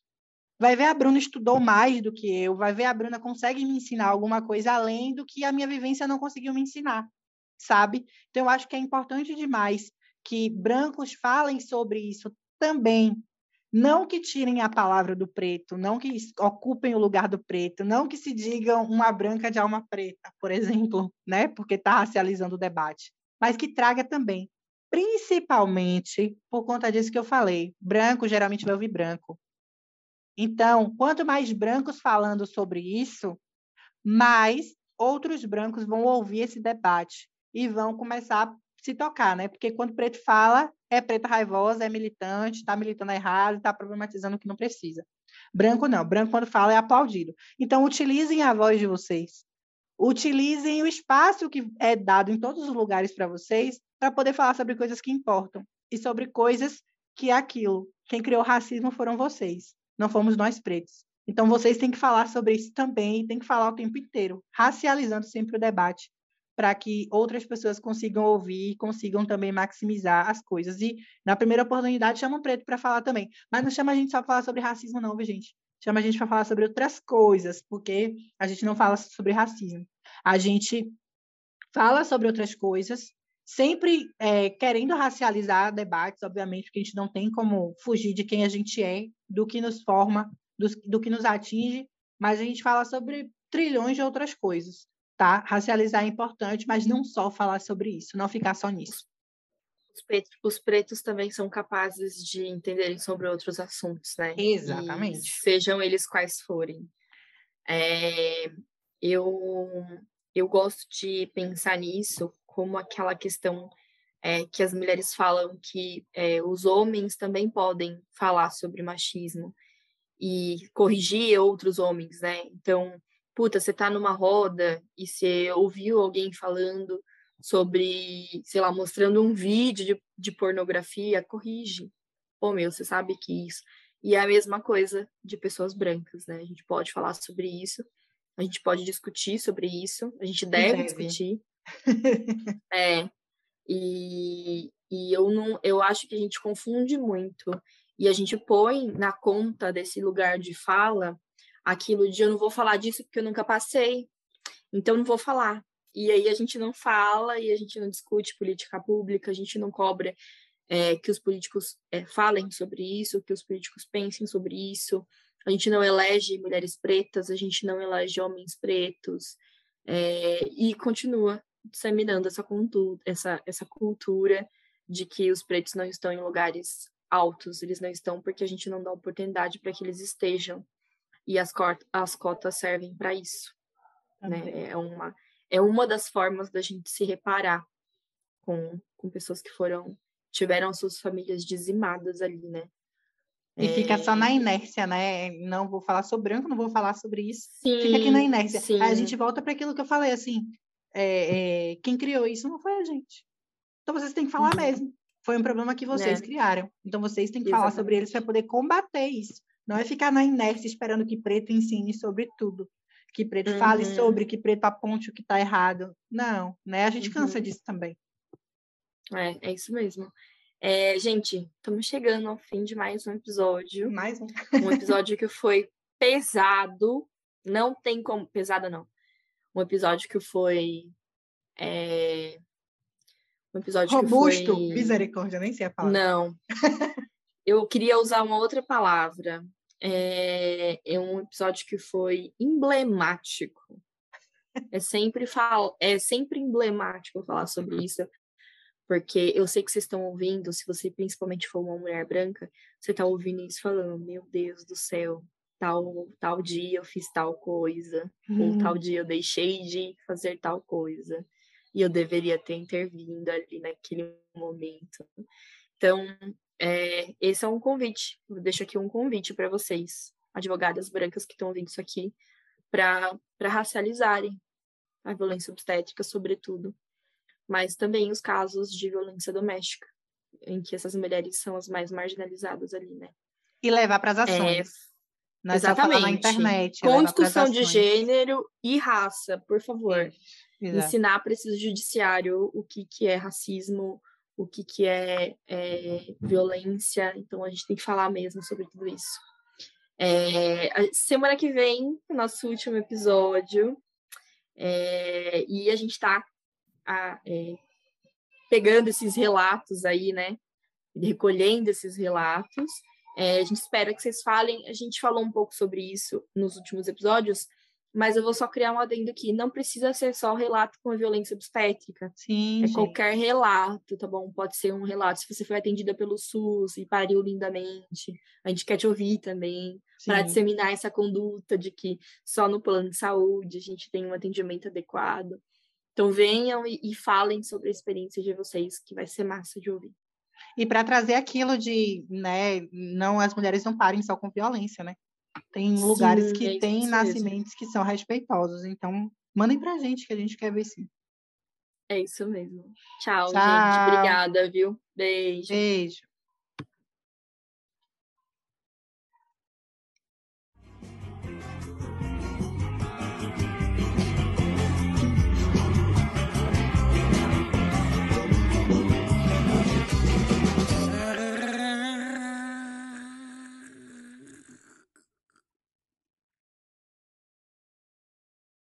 Vai ver a Bruna estudou mais do que eu, vai ver a Bruna consegue me ensinar alguma coisa além do que a minha vivência não conseguiu me ensinar, sabe? Então, eu acho que é importante demais que brancos falem sobre isso também. Não que tirem a palavra do preto, não que ocupem o lugar do preto, não que se digam uma branca de alma preta, por exemplo, né? Porque está racializando o debate, mas que traga também, principalmente por conta disso que eu falei. Branco geralmente vai ouvir branco, então, quanto mais brancos falando sobre isso, mais outros brancos vão ouvir esse debate e vão começar a se tocar, né? Porque quando preto fala, é preta raivosa, é militante, está militando errado, está problematizando o que não precisa. Branco não, branco quando fala é aplaudido. Então, utilizem a voz de vocês. Utilizem o espaço que é dado em todos os lugares para vocês para poder falar sobre coisas que importam e sobre coisas que é aquilo. Quem criou o racismo foram vocês não fomos nós pretos. Então, vocês têm que falar sobre isso também têm que falar o tempo inteiro, racializando sempre o debate, para que outras pessoas consigam ouvir e consigam também maximizar as coisas. E, na primeira oportunidade, chama um preto para falar também. Mas não chama a gente só para falar sobre racismo, não, viu, gente? Chama a gente para falar sobre outras coisas, porque a gente não fala sobre racismo. A gente fala sobre outras coisas, sempre é, querendo racializar debates, obviamente, porque a gente não tem como fugir de quem a gente é, do que nos forma, do, do que nos atinge, mas a gente fala sobre trilhões de outras coisas, tá? Racializar é importante, mas não só falar sobre isso, não ficar só nisso. Os pretos, os pretos também são capazes de entenderem sobre outros assuntos, né? Exatamente. E sejam eles quais forem. É, eu, eu gosto de pensar nisso como aquela questão é, que as mulheres falam que é, os homens também podem falar sobre machismo e corrigir outros homens, né? Então, puta, você tá numa roda e você ouviu alguém falando sobre, sei lá, mostrando um vídeo de, de pornografia, corrige. Pô, meu, você sabe que isso. E é a mesma coisa de pessoas brancas, né? A gente pode falar sobre isso, a gente pode discutir sobre isso, a gente deve, deve. discutir. é, e, e eu não, eu acho que a gente confunde muito e a gente põe na conta desse lugar de fala aquilo de eu não vou falar disso porque eu nunca passei, então não vou falar. E aí a gente não fala e a gente não discute política pública, a gente não cobra é, que os políticos é, falem sobre isso, que os políticos pensem sobre isso. A gente não elege mulheres pretas, a gente não elege homens pretos, é, e continua disseminando essa, essa, essa cultura de que os pretos não estão em lugares altos, eles não estão porque a gente não dá oportunidade para que eles estejam. E as, as cotas servem para isso. Né? É, uma, é uma das formas da gente se reparar com, com pessoas que foram tiveram suas famílias dizimadas ali, né? E é... fica só na inércia, né? Não vou falar sobre branco, não vou falar sobre isso. Sim, fica aqui na inércia. Sim. Aí a gente volta para aquilo que eu falei, assim, é, é, quem criou isso não foi a gente. Então vocês têm que falar uhum. mesmo. Foi um problema que vocês né? criaram. Então vocês têm que Exatamente. falar sobre eles para poder combater isso. Não é ficar na inércia esperando que preto ensine sobre tudo. Que preto uhum. fale sobre, que preto aponte o que está errado. Não, né? A gente uhum. cansa disso também. É, é isso mesmo. É, gente, estamos chegando ao fim de mais um episódio. Mais um. um episódio que foi pesado. Não tem como. Pesada, não um episódio que foi. É, um episódio Robusto, que foi... misericórdia, nem sei a palavra. Não. Eu queria usar uma outra palavra. É, é um episódio que foi emblemático. É sempre, fal... é sempre emblemático falar sobre isso, porque eu sei que vocês estão ouvindo, se você principalmente for uma mulher branca, você está ouvindo isso falando, meu Deus do céu, tal, tal dia eu fiz tal coisa, ou tal uhum. dia eu deixei de fazer tal coisa, e eu deveria ter intervindo ali naquele momento. Então, é, esse é um convite, eu deixo aqui um convite para vocês, advogadas brancas que estão ouvindo isso aqui, para racializarem a violência obstétrica, sobretudo, mas também os casos de violência doméstica, em que essas mulheres são as mais marginalizadas ali, né? E levar para as é, ações. É, não Exatamente. É na internet. Com discussão de gênero e raça, por favor. Exato. Ensinar para esse judiciário o que, que é racismo, o que, que é, é, violência. Então, a gente tem que falar mesmo sobre tudo isso. É, semana que vem, nosso último episódio. É, e a gente está é, pegando esses relatos aí, né? Recolhendo esses relatos é, a gente espera que vocês falem. A gente falou um pouco sobre isso nos últimos episódios, mas eu vou só criar um adendo aqui. Não precisa ser só relato com a violência obstétrica. Sim. É gente. qualquer relato, tá bom? Pode ser um relato se você foi atendida pelo SUS e pariu lindamente. A gente quer te ouvir também, para disseminar essa conduta de que só no plano de saúde a gente tem um atendimento adequado. Então venham e, e falem sobre a experiência de vocês, que vai ser massa de ouvir e para trazer aquilo de, né, não as mulheres não parem só com violência, né? Tem sim, lugares que é têm nascimentos que são respeitosos, então mandem pra gente que a gente quer ver sim. É isso mesmo. Tchau, Tchau. gente. Obrigada, viu? Beijo. Beijo.